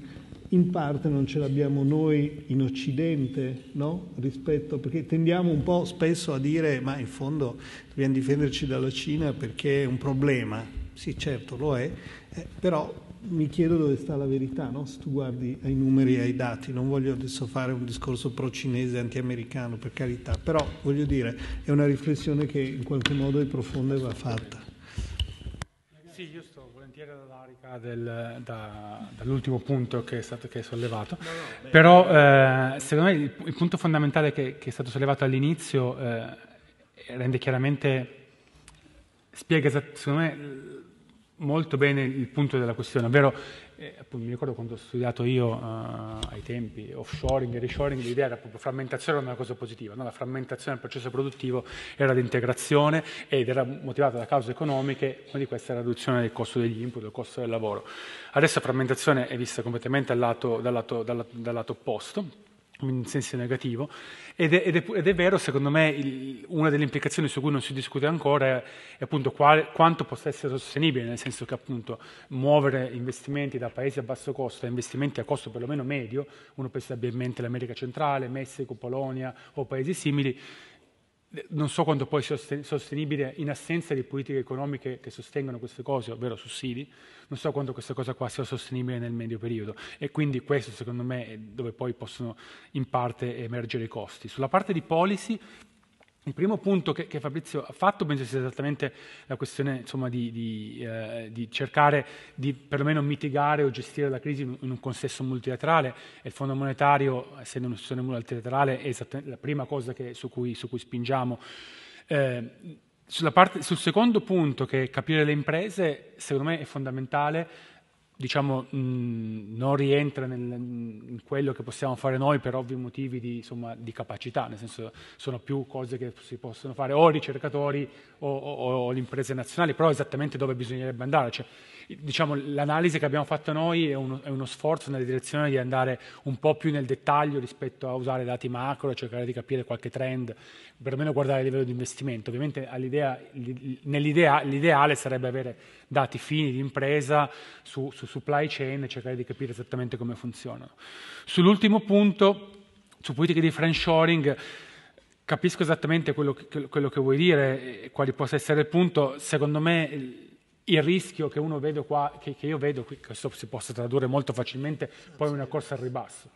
in parte non ce l'abbiamo noi in Occidente, no? Rispetto, perché tendiamo un po' spesso a dire ma in fondo dobbiamo difenderci dalla Cina perché è un problema. Sì, certo, lo è, eh, però mi chiedo dove sta la verità, no? se tu guardi ai numeri e ai dati, non voglio adesso fare un discorso pro-cinese anti-americano, per carità, però voglio dire, è una riflessione che in qualche modo è profonda e va fatta. Sì, io sto volentieri dall'arica del, da, dall'ultimo punto che è stato che è sollevato, no, no, però eh, secondo me il, il, punto fondamentale che, che, è stato sollevato all'inizio eh, rende chiaramente, spiega secondo me molto bene il punto della questione, ovvero eh, appunto, mi ricordo quando ho studiato io uh, ai tempi offshoring e reshoring, l'idea era proprio frammentazione era una cosa positiva, no? la frammentazione del processo produttivo era l'integrazione ed era motivata da cause economiche, una di queste è la riduzione del costo degli input, del costo del lavoro. Adesso la frammentazione è vista completamente dal lato, dal lato, dal lato, dal lato opposto, in senso negativo, ed è, ed è, ed è vero, secondo me, il, una delle implicazioni su cui non si discute ancora è, è appunto quale, quanto possa essere sostenibile, nel senso che appunto muovere investimenti da paesi a basso costo a investimenti a costo perlomeno medio, uno pensa abbia in mente l'America centrale, Messico, Polonia o paesi simili, non so quanto poi sia sostenibile in assenza di politiche economiche che sostengano queste cose, ovvero sussidi, non so quanto questa cosa qua sia sostenibile nel medio periodo e quindi questo secondo me è dove poi possono in parte emergere i costi. Sulla parte di policy il primo punto che, che, Fabrizio ha fatto penso sia esattamente la questione insomma, di, di, eh, di, cercare di perlomeno mitigare o gestire la crisi in, un contesto multilaterale e il Fondo monetario, essendo un'istituzione multilaterale, è la prima cosa che, su, cui, su, cui, spingiamo. Eh, parte, sul secondo punto, che è capire le imprese, secondo me è fondamentale diciamo, mh, non rientra nel, in quello che possiamo fare noi per ovvi motivi di, insomma, di, capacità, nel senso sono più cose che si possono fare o ricercatori o, o, o le imprese nazionali, però esattamente dove bisognerebbe andare. Cioè, diciamo, l'analisi che abbiamo fatto noi è uno, è uno, sforzo nella direzione di andare un po' più nel dettaglio rispetto a usare dati macro, cercare di capire qualche trend, perlomeno guardare il livello di investimento. Ovviamente l'ideale sarebbe avere dati fini di impresa su, su supply chain e cercare di capire esattamente come funzionano. Sull'ultimo punto, su politiche di friendshoring, capisco esattamente quello che, quello che vuoi dire, quali possa essere il punto. Secondo me il rischio che uno vede qua, che, che io vedo, questo si possa tradurre molto facilmente, poi una corsa al ribasso.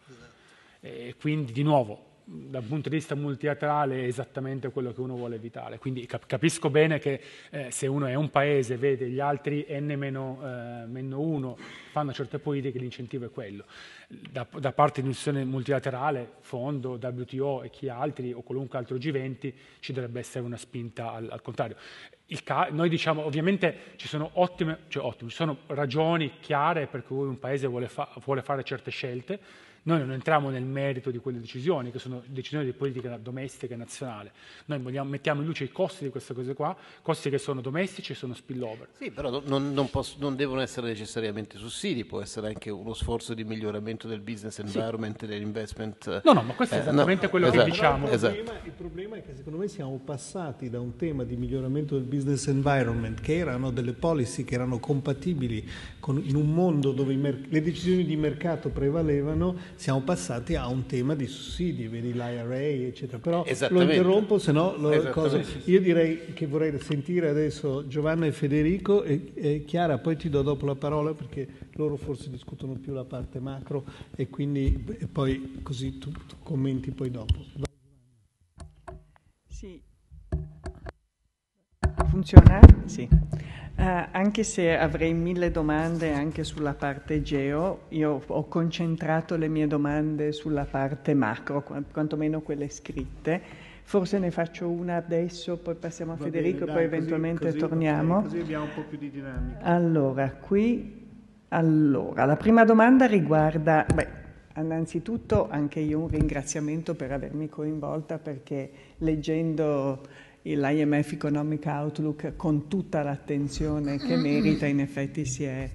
E quindi di nuovo, dal punto di vista multilaterale è esattamente quello che uno vuole evitare. Quindi capisco bene che eh, se uno è un paese, vede gli altri N-1 eh, fanno certe politiche, l'incentivo è quello. Da, da parte di un'istituzione multilaterale, fondo, WTO e chi altri o qualunque altro G20 ci dovrebbe essere una spinta al, al contrario. Ca- noi diciamo, ovviamente ci sono ottime, cioè ottime, ci sono ragioni chiare per cui un paese vuole, fa- vuole fare certe scelte, noi non entriamo nel merito di quelle decisioni, che sono decisioni di politica domestica e nazionale. Noi vogliamo, mettiamo in luce i costi di queste cose qua, costi che sono domestici e sono spillover. Sì, però non, non, posso, non, devono essere necessariamente sussidi, può essere anche uno sforzo di miglioramento del business environment sì. dell'investment. No, no, ma questo è esattamente eh, no, quello esatto, che diciamo. Il problema, il problema è che secondo me siamo passati da un tema di miglioramento del business environment, che erano delle policy che erano compatibili con, in un mondo dove mer- le decisioni di mercato prevalevano, siamo passati a un tema di sussidi, vedi l'IRA, eccetera. Però lo interrompo, se no io direi che vorrei sentire adesso Giovanna e Federico e, e, Chiara, poi ti do dopo la parola perché loro forse discutono più la parte macro e quindi e poi così tu, tu commenti poi dopo. Sì. Funziona? Sì. Uh, anche se avrei mille domande anche sulla parte geo, io ho concentrato le mie domande sulla parte macro, quantomeno quelle scritte. Forse ne faccio una adesso, poi passiamo a Va Federico e poi eventualmente così, torniamo. Così abbiamo un po' più di dinamica. Allora, qui, allora, la prima domanda riguarda, beh, innanzitutto anche io un ringraziamento per avermi coinvolta perché leggendo l'IMF Economic Outlook con tutta l'attenzione che merita, in effetti si è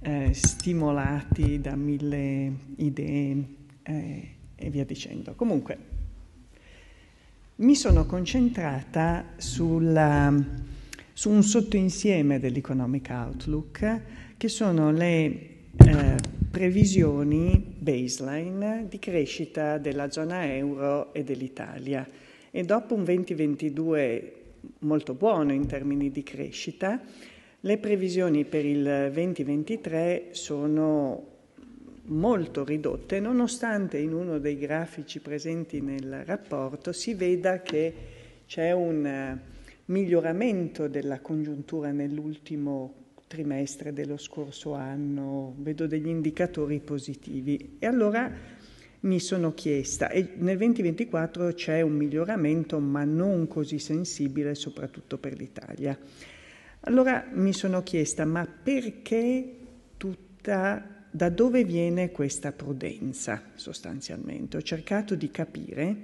eh, stimolati da mille idee eh, e via dicendo. Comunque, mi sono concentrata sulla, su un sottoinsieme dell'Economic Outlook che sono le eh, previsioni baseline di crescita della zona euro e dell'Italia e dopo un 2022 molto buono in termini di crescita, le previsioni per il 2023 sono molto ridotte, nonostante in uno dei grafici presenti nel rapporto si veda che c'è un miglioramento della congiuntura nell'ultimo trimestre dello scorso anno, vedo degli indicatori positivi. E allora mi sono chiesta, e nel 2024 c'è un miglioramento ma non così sensibile soprattutto per l'Italia. Allora mi sono chiesta, ma perché tutta, da dove viene questa prudenza sostanzialmente? Ho cercato di capire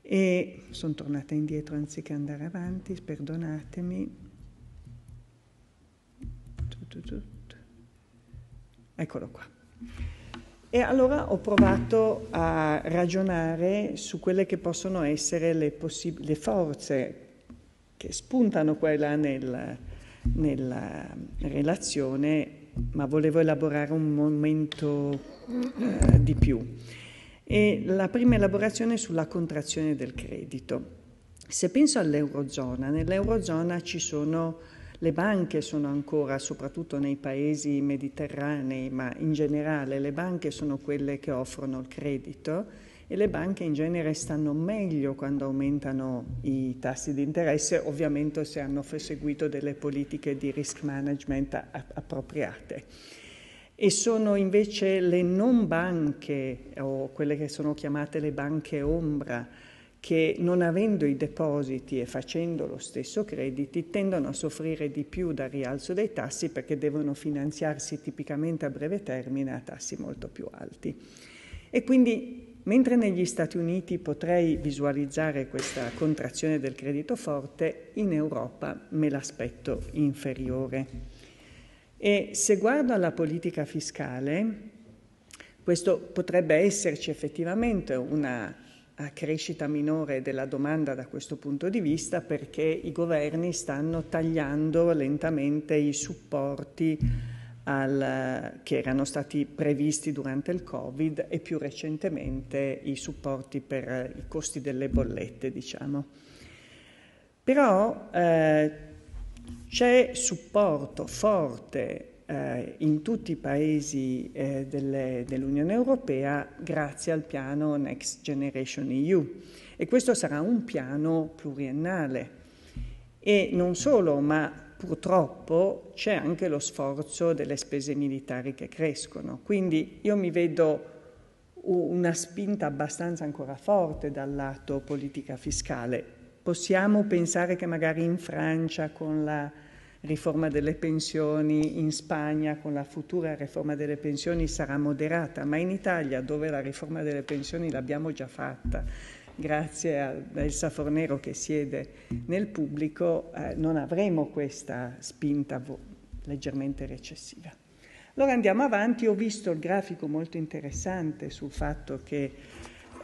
e sono tornata indietro anziché andare avanti, perdonatemi. Eccolo qua. E allora ho provato a ragionare su quelle che possono essere le, possib- le forze che spuntano qua e là nel, nella relazione, ma volevo elaborare un momento eh, di più. E la prima elaborazione è sulla contrazione del credito. Se penso all'Eurozona, nell'Eurozona ci sono le banche sono ancora, soprattutto nei paesi mediterranei, ma in generale le banche sono quelle che offrono il credito e le banche in genere stanno meglio quando aumentano i tassi di interesse, ovviamente se hanno seguito delle politiche di risk management appropriate. E sono invece le non banche o quelle che sono chiamate le banche ombra che non avendo i depositi e facendo lo stesso crediti tendono a soffrire di più dal rialzo dei tassi perché devono finanziarsi tipicamente a breve termine a tassi molto più alti. E quindi mentre negli Stati Uniti potrei visualizzare questa contrazione del credito forte, in Europa me l'aspetto inferiore. E se guardo alla politica fiscale, questo potrebbe esserci effettivamente una crescita minore della domanda da questo punto di vista perché i governi stanno tagliando lentamente i supporti al, che erano stati previsti durante il Covid e più recentemente i supporti per i costi delle bollette, diciamo. Però eh, c'è supporto forte eh, in tutti i paesi eh, dell'Unione Europea grazie al piano Next Generation EU e questo sarà un piano pluriennale e non solo, ma purtroppo c'è anche lo sforzo delle spese militari che crescono. Quindi io mi vedo una spinta abbastanza ancora forte dal lato politica fiscale. Possiamo pensare che magari in Francia con la riforma delle pensioni, in Spagna con la futura riforma delle pensioni sarà moderata, ma in Italia dove la riforma delle pensioni l'abbiamo già fatta, grazie a Elsa Fornero che siede nel pubblico, eh, non avremo questa spinta leggermente recessiva. Allora andiamo avanti, ho visto il grafico molto interessante sul fatto che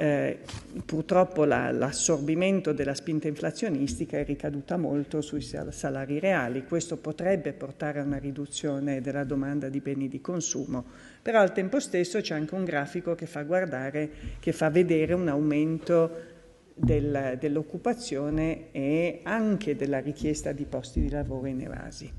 eh, purtroppo la, l'assorbimento della spinta inflazionistica è ricaduta molto sui salari reali. Questo potrebbe portare a una riduzione della domanda di beni di consumo, però al tempo stesso c'è anche un grafico che fa guardare, che fa vedere un aumento del, dell'occupazione e anche della richiesta di posti di lavoro in evasi.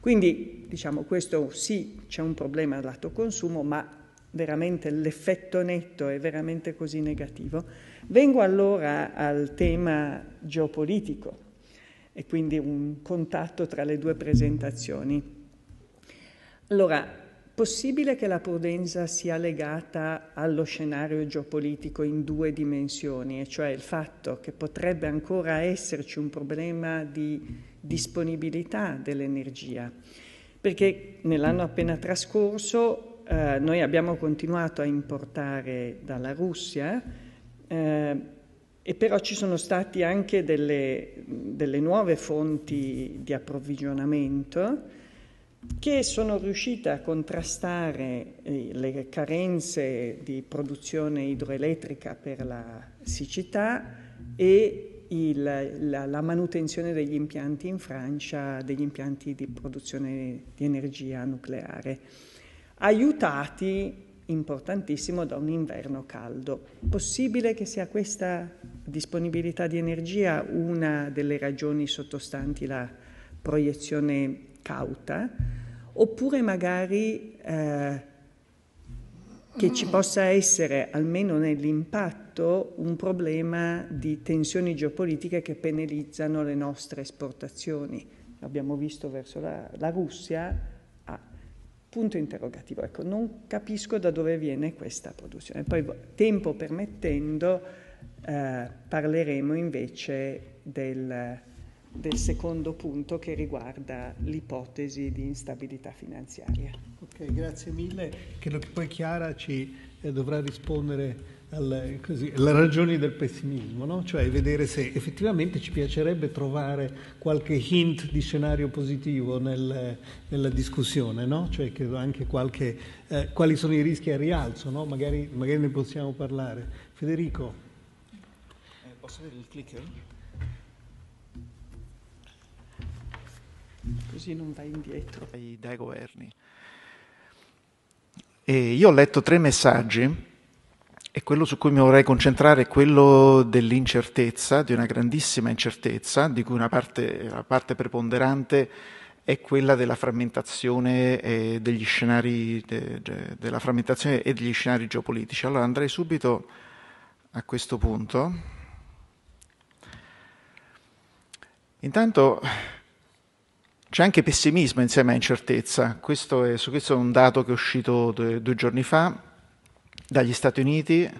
Quindi diciamo questo sì, c'è un problema lato consumo, ma veramente l'effetto netto è veramente così negativo. Vengo allora al tema geopolitico e quindi un contatto tra le due presentazioni. Allora, possibile che la prudenza sia legata allo scenario geopolitico in due dimensioni, e cioè il fatto che potrebbe ancora esserci un problema di disponibilità dell'energia, perché nell'anno appena trascorso eh, noi abbiamo continuato a importare dalla Russia eh, e però ci sono stati anche delle, delle nuove fonti di approvvigionamento che sono riuscite a contrastare eh, le carenze di produzione idroelettrica per la siccità e il, la, la, manutenzione degli impianti in Francia, degli impianti di produzione di energia nucleare aiutati importantissimo da un inverno caldo. Possibile che sia questa disponibilità di energia una delle ragioni sottostanti la proiezione cauta, oppure magari eh, che ci possa essere, almeno nell'impatto, un problema di tensioni geopolitiche che penalizzano le nostre esportazioni. L'abbiamo visto verso la, la Russia, Punto interrogativo. Ecco, non capisco da dove viene questa produzione. Poi, tempo permettendo, eh, parleremo invece del, del, secondo punto che riguarda l'ipotesi di instabilità finanziaria. Ok, grazie mille. Credo che poi Chiara ci eh, dovrà rispondere alle, così, alle ragioni del pessimismo, no? cioè vedere se effettivamente ci piacerebbe trovare qualche hint di scenario positivo nel, nella discussione, no? cioè anche qualche, eh, quali sono i rischi a rialzo, no? magari, magari, ne possiamo parlare. Federico. Eh, posso avere il clicker? Così non vai indietro. Dai, dai governi. E io ho letto tre messaggi e quello su cui mi vorrei concentrare è quello dell'incertezza, di una grandissima incertezza, di cui una parte, la parte preponderante è quella della frammentazione e degli scenari, de, de, della frammentazione e degli scenari geopolitici. Allora andrei subito a questo punto. Intanto c'è anche pessimismo insieme a incertezza. Questo è, su questo è un dato che è uscito due, due giorni fa dagli Stati Uniti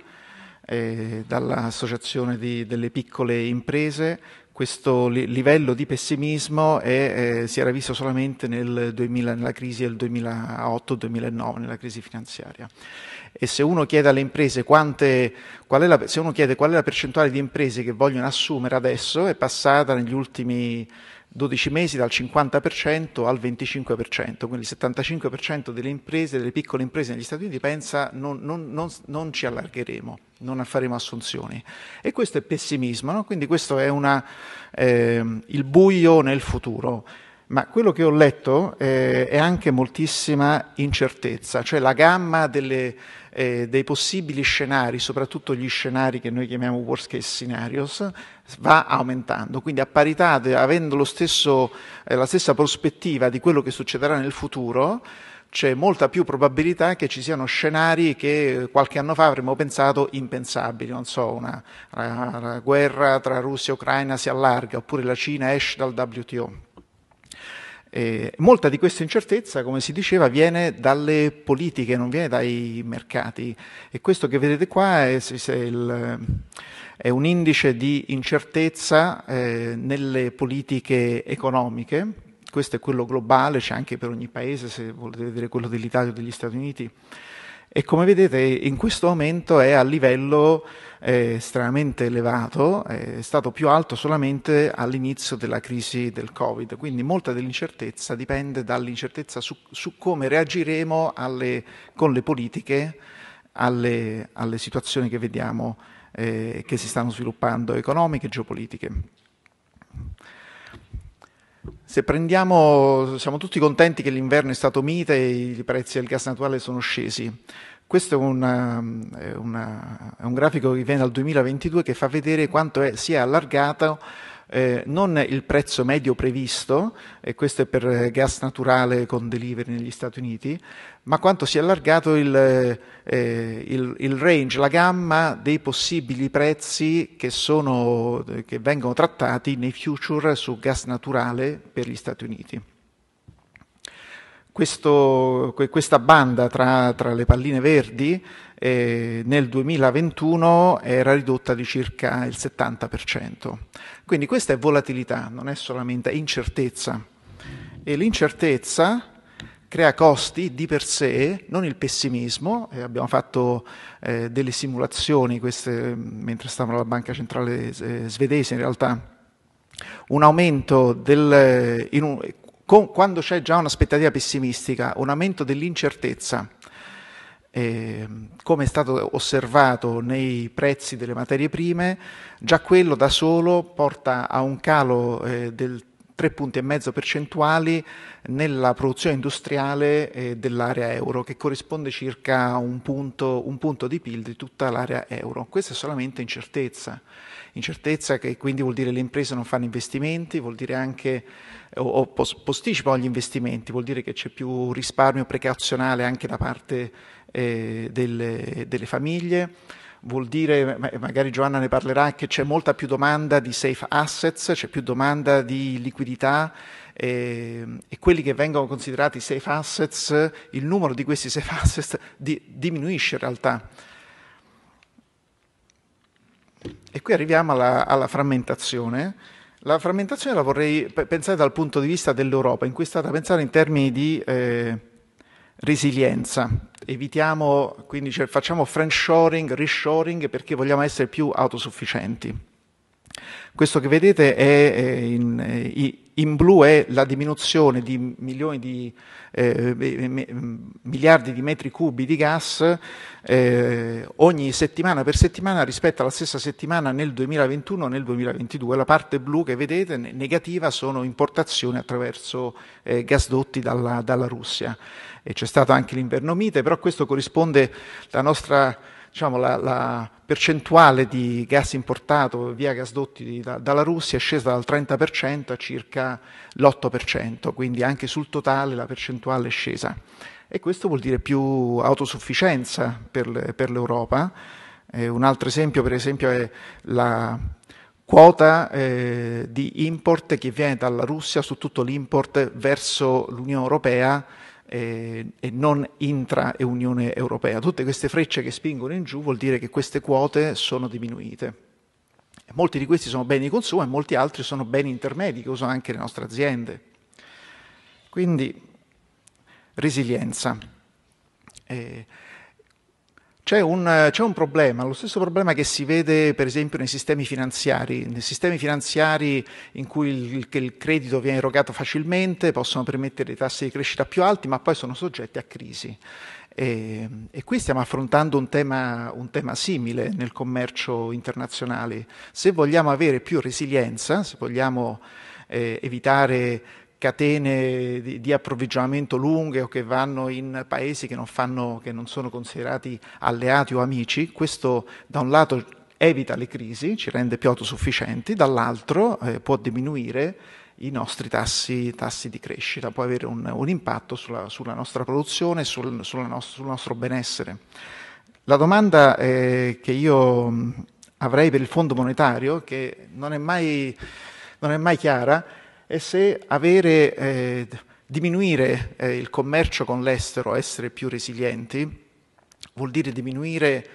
eh, dall'Associazione di, delle piccole imprese, questo li- livello di pessimismo è, eh, si era visto solamente nel 2000, nella crisi del 2008-2009, nella crisi finanziaria. E se uno chiede alle imprese quante, qual la, se uno chiede qual è la percentuale di imprese che vogliono assumere adesso, è passata negli ultimi 12 mesi dal 50% al 25%, quindi il 75% delle imprese, delle piccole imprese negli Stati Uniti pensa non, non, non, non ci allargheremo, non faremo assunzioni. E questo è pessimismo, no? quindi questo è una, eh, il buio nel futuro. Ma quello che ho letto eh, è anche moltissima incertezza, cioè la gamma delle, eh, dei possibili scenari, soprattutto gli scenari che noi chiamiamo worst case scenarios, va aumentando. Quindi a parità, avendo stesso, eh, la stessa prospettiva di quello che succederà nel futuro, c'è molta più probabilità che ci siano scenari che qualche anno fa avremmo pensato impensabili, non so, una, una, una guerra tra Russia e Ucraina si allarga, oppure la Cina esce dal WTO. Eh, molta di questa incertezza, come si diceva, viene dalle politiche, non viene dai mercati. E questo che vedete qua è, è, un indice di incertezza eh, nelle politiche economiche. Questo è quello globale, c'è anche per ogni paese, se volete vedere quello dell'Italia o degli Stati Uniti. E come vedete in questo momento è a livello eh, estremamente elevato, è stato più alto solamente all'inizio della crisi del Covid, quindi molta dell'incertezza dipende dall'incertezza su, su come reagiremo alle, con le politiche alle, alle situazioni che vediamo eh, che si stanno sviluppando economiche e geopolitiche. Se prendiamo, siamo tutti contenti che l'inverno è stato mite e i prezzi del gas naturale sono scesi. Questo è, una, è, una, è un grafico che viene dal 2022 che fa vedere quanto è, si è allargato eh, non il prezzo medio previsto, e questo è per gas naturale con delivery negli Stati Uniti, ma quanto si è allargato il, eh, il, il range, la gamma dei possibili prezzi che, sono, che vengono trattati nei future su gas naturale per gli Stati Uniti. Questo, questa banda tra, tra, le palline verdi eh, nel 2021 era ridotta di circa il 70%. Quindi questa è volatilità, non è solamente incertezza. E l'incertezza crea costi di per sé, non il pessimismo. Eh, abbiamo fatto eh, delle simulazioni, queste, mentre stavamo alla Banca Centrale eh, svedese, in realtà un aumento del, un, con, quando c'è già un'aspettativa pessimistica, un aumento dell'incertezza, eh, come è stato osservato nei prezzi delle materie prime, già quello da solo porta a un calo eh, del 3 punti e mezzo percentuali nella produzione industriale eh, dell'area euro, che corrisponde circa a un punto, un punto di PIL di tutta l'area euro. Questa è solamente incertezza. Incertezza che quindi vuol dire le imprese non fanno investimenti, vuol dire anche o, o posticipano gli investimenti, vuol dire che c'è più risparmio precauzionale anche da parte eh, delle, delle famiglie vuol dire, magari Giovanna ne parlerà, che c'è molta più domanda di safe assets, c'è più domanda di liquidità e, e, quelli che vengono considerati safe assets, il numero di questi safe assets di, diminuisce in realtà. E qui arriviamo alla, alla frammentazione. La frammentazione la vorrei pensare dal punto di vista dell'Europa, in cui è stata pensata in termini di eh, resilienza. Evitiamo, quindi cioè, facciamo friendshoring, reshoring perché vogliamo essere più autosufficienti. Questo che vedete è in, in blu è la diminuzione di di eh, miliardi di metri cubi di gas eh, ogni settimana per settimana rispetto alla stessa settimana nel 2021 e nel 2022. La parte blu che vedete negativa sono importazioni attraverso eh, gasdotti dalla, dalla Russia. E c'è stato anche l'inverno mite, però questo corrisponde alla nostra diciamo, la, la, percentuale di gas importato via gasdotti da, dalla Russia è scesa dal 30% a circa l'8%, quindi anche sul totale la percentuale è scesa. E questo vuol dire più autosufficienza per, per l'Europa. Eh, un altro esempio, per esempio, è la quota eh, di import che viene dalla Russia su tutto l'import verso l'Unione Europea eh, e non intra e Unione Europea. Tutte queste frecce che spingono in giù vuol dire che queste quote sono diminuite. Molti di questi sono beni di consumo e molti altri sono beni intermedi che usano anche le nostre aziende. Quindi resilienza. Eh, c'è un, c'è un, problema, lo stesso problema che si vede per esempio nei sistemi finanziari, nei sistemi finanziari in cui il, il credito viene erogato facilmente, possono permettere dei tassi di crescita più alti, ma poi sono soggetti a crisi. E, e qui stiamo affrontando un tema, un tema, simile nel commercio internazionale. Se vogliamo avere più resilienza, se vogliamo eh, evitare catene di, di, approvvigionamento lunghe o che vanno in paesi che non, fanno, che non sono considerati alleati o amici, questo da un lato evita le crisi, ci rende più autosufficienti, dall'altro eh, può diminuire i nostri tassi, tassi, di crescita, può avere un, un impatto sulla, sulla, nostra produzione e sul, sul, nostro benessere. La domanda eh, che io avrei per il Fondo monetario, che non è mai, non è mai chiara, e se avere, eh, diminuire eh, il commercio con l'estero, essere più resilienti, vuol dire diminuire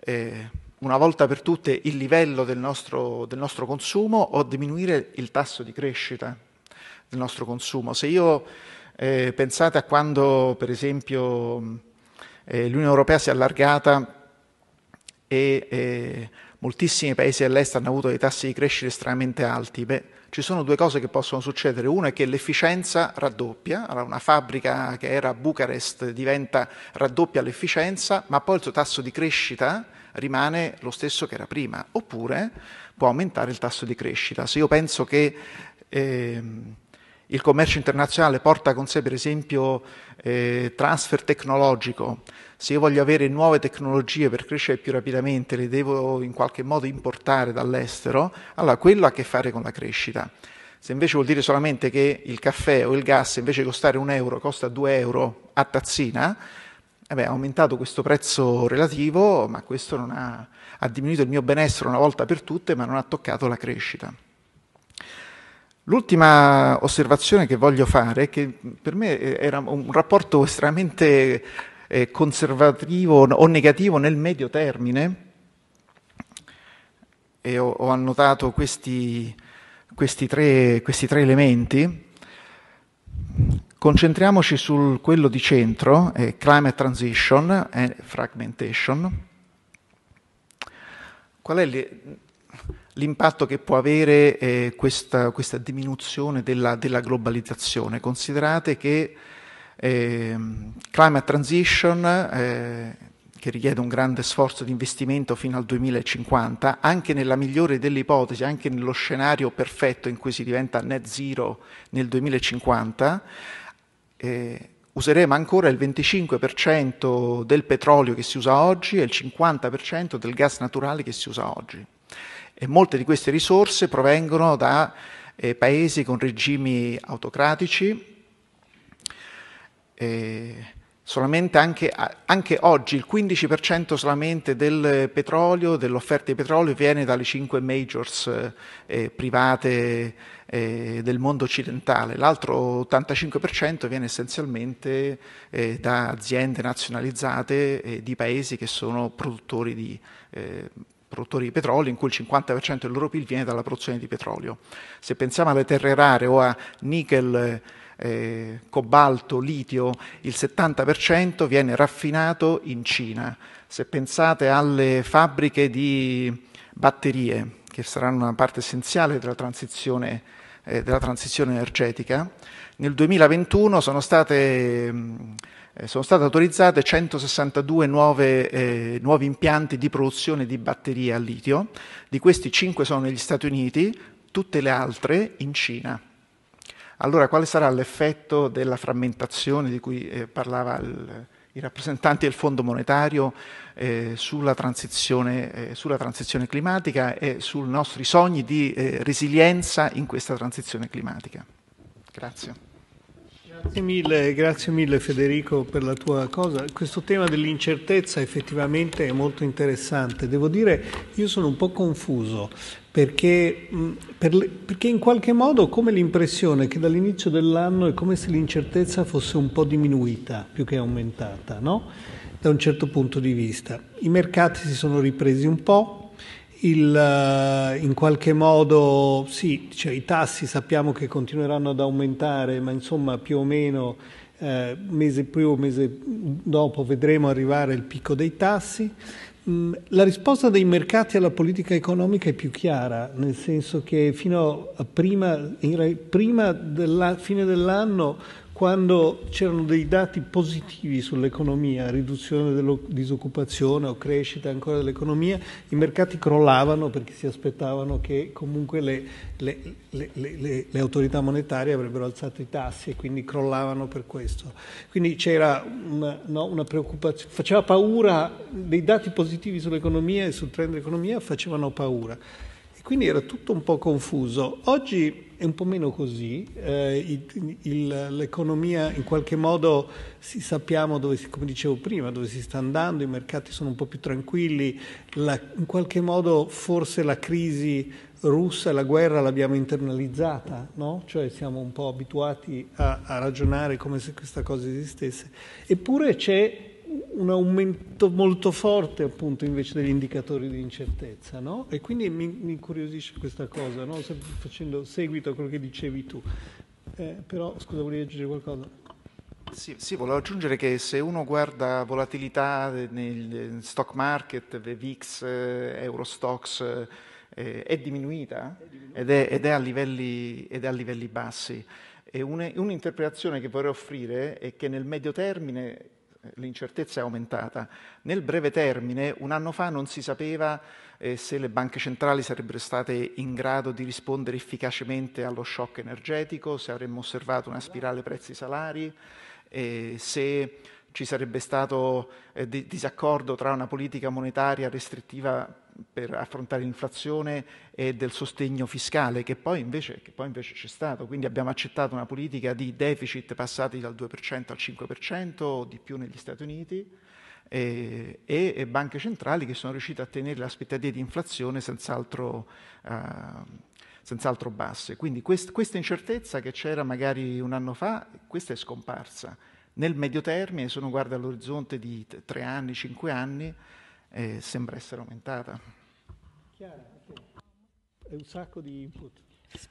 eh, una volta per tutte il livello del nostro, del nostro, consumo o diminuire il tasso di crescita del nostro consumo. Se io eh, pensate a quando, per esempio, eh, l'Unione Europea si è allargata e eh, moltissimi paesi all'est hanno avuto dei tassi di crescita estremamente alti, beh, ci sono due cose che possono succedere. Una è che l'efficienza raddoppia, una fabbrica che era a Bucarest diventa raddoppia l'efficienza, ma poi il suo tasso di crescita rimane lo stesso che era prima, oppure può aumentare il tasso di crescita. Se io penso che eh, il commercio internazionale porta con sé per esempio eh, transfer tecnologico, se io voglio avere nuove tecnologie per crescere più rapidamente, le devo in qualche modo importare dall'estero, allora quello ha a che fare con la crescita. Se invece vuol dire solamente che il caffè o il gas invece di costare un euro costa due euro a tazzina, eh beh, ha aumentato questo prezzo relativo, ma questo ha, ha diminuito il mio benessere una volta per tutte, ma non ha toccato la crescita. L'ultima osservazione che voglio fare che per me era un rapporto estremamente eh, conservativo o negativo nel medio termine e ho, ho annotato questi, questi, tre, questi, tre, elementi. Concentriamoci su quello di centro, eh, climate transition e fragmentation. Qual è l'impatto che può avere eh, questa, questa, diminuzione della, della globalizzazione? Considerate che eh, climate transition, eh, che richiede un grande sforzo di investimento fino al 2050, anche nella migliore delle ipotesi, anche nello scenario perfetto in cui si diventa net zero nel 2050, eh, useremo ancora il 25% del petrolio che si usa oggi e il 50% del gas naturale che si usa oggi. E molte di queste risorse provengono da eh, paesi con regimi autocratici, eh, solamente anche, anche, oggi il 15% solamente del petrolio, dell'offerta di petrolio viene dalle cinque majors eh, private eh, del mondo occidentale, l'altro 85% viene essenzialmente eh, da aziende nazionalizzate eh, di paesi che sono produttori di, eh, produttori di petrolio, in cui il 50% del loro PIL viene dalla produzione di petrolio. Se pensiamo alle terre rare o a nickel, eh, cobalto, litio, il 70% viene raffinato in Cina. Se pensate alle fabbriche di batterie, che saranno una parte essenziale della transizione, eh, della transizione energetica, nel 2021 sono state, eh, sono state autorizzate 162 nuove, eh, nuovi impianti di produzione di batterie a litio, di questi 5 sono negli Stati Uniti, tutte le altre in Cina. Allora quale sarà l'effetto della frammentazione di cui eh, parlava il, i rappresentanti del Fondo monetario eh, sulla, transizione, eh, sulla, transizione, climatica e sui nostri sogni di eh, resilienza in questa transizione climatica? Grazie. Grazie mille, grazie mille Federico per la tua cosa. Questo tema dell'incertezza effettivamente è molto interessante. Devo dire, io sono un po' confuso perché, per le, perché in qualche modo ho come l'impressione che dall'inizio dell'anno è come se l'incertezza fosse un po' diminuita più che aumentata, no? da un certo punto di vista. I mercati si sono ripresi un po', il, eh, in qualche modo sì, cioè, i tassi sappiamo che continueranno ad aumentare, ma insomma più o meno eh, mese prima o mese dopo vedremo arrivare il picco dei tassi. Mm, la risposta dei mercati alla politica economica è più chiara, nel senso che fino a prima, prima della fine dell'anno quando c'erano dei dati positivi sull'economia, riduzione della disoccupazione o crescita ancora dell'economia, i mercati crollavano perché si aspettavano che comunque le, le, le, le autorità monetarie avrebbero alzato i tassi e quindi crollavano per questo. Quindi c'era una, no, una preoccupazione, faceva paura, dei dati positivi sull'economia e sul trend dell'economia facevano paura. Quindi era tutto un po' confuso. Oggi è un po' meno così, eh, il, il, l'economia in qualche modo si, sappiamo dove, si, come dicevo prima, dove si sta andando, i mercati sono un po' più tranquilli, la, in qualche modo forse la crisi russa e la guerra l'abbiamo internalizzata, no? cioè siamo un po' abituati a, a ragionare come se questa cosa esistesse, eppure c'è un aumento molto forte appunto invece degli indicatori di incertezza, no? E quindi mi, mi incuriosisce questa cosa, no? facendo seguito a quello che dicevi tu. Eh, però, scusa, volevi aggiungere qualcosa? Sì, sì, volevo aggiungere che se uno guarda volatilità nel stock market, VIX, eh, Eurostox, eh, è diminuita ed è, ed, è a livelli, ed è a livelli bassi. E un'interpretazione che vorrei offrire è che nel medio termine l'incertezza è aumentata. Nel breve termine, un anno fa non si sapeva eh, se le banche centrali sarebbero state in grado di rispondere efficacemente allo shock energetico, se avremmo osservato una spirale prezzi-salari, eh, se ci sarebbe stato eh, disaccordo tra una politica monetaria restrittiva per affrontare l'inflazione e del sostegno fiscale, che poi, invece, che poi invece c'è stato. Quindi abbiamo accettato una politica di deficit passati dal 2% al 5% o di più negli Stati Uniti e, e, banche centrali che sono riuscite a tenere le aspettative di inflazione senz'altro, uh, senz'altro basse. Quindi quest, questa incertezza che c'era magari un anno fa, questa è scomparsa. Nel medio termine, se uno guarda all'orizzonte di tre anni, cinque anni, eh, sembra essere aumentata. Chiara, è un sacco di input.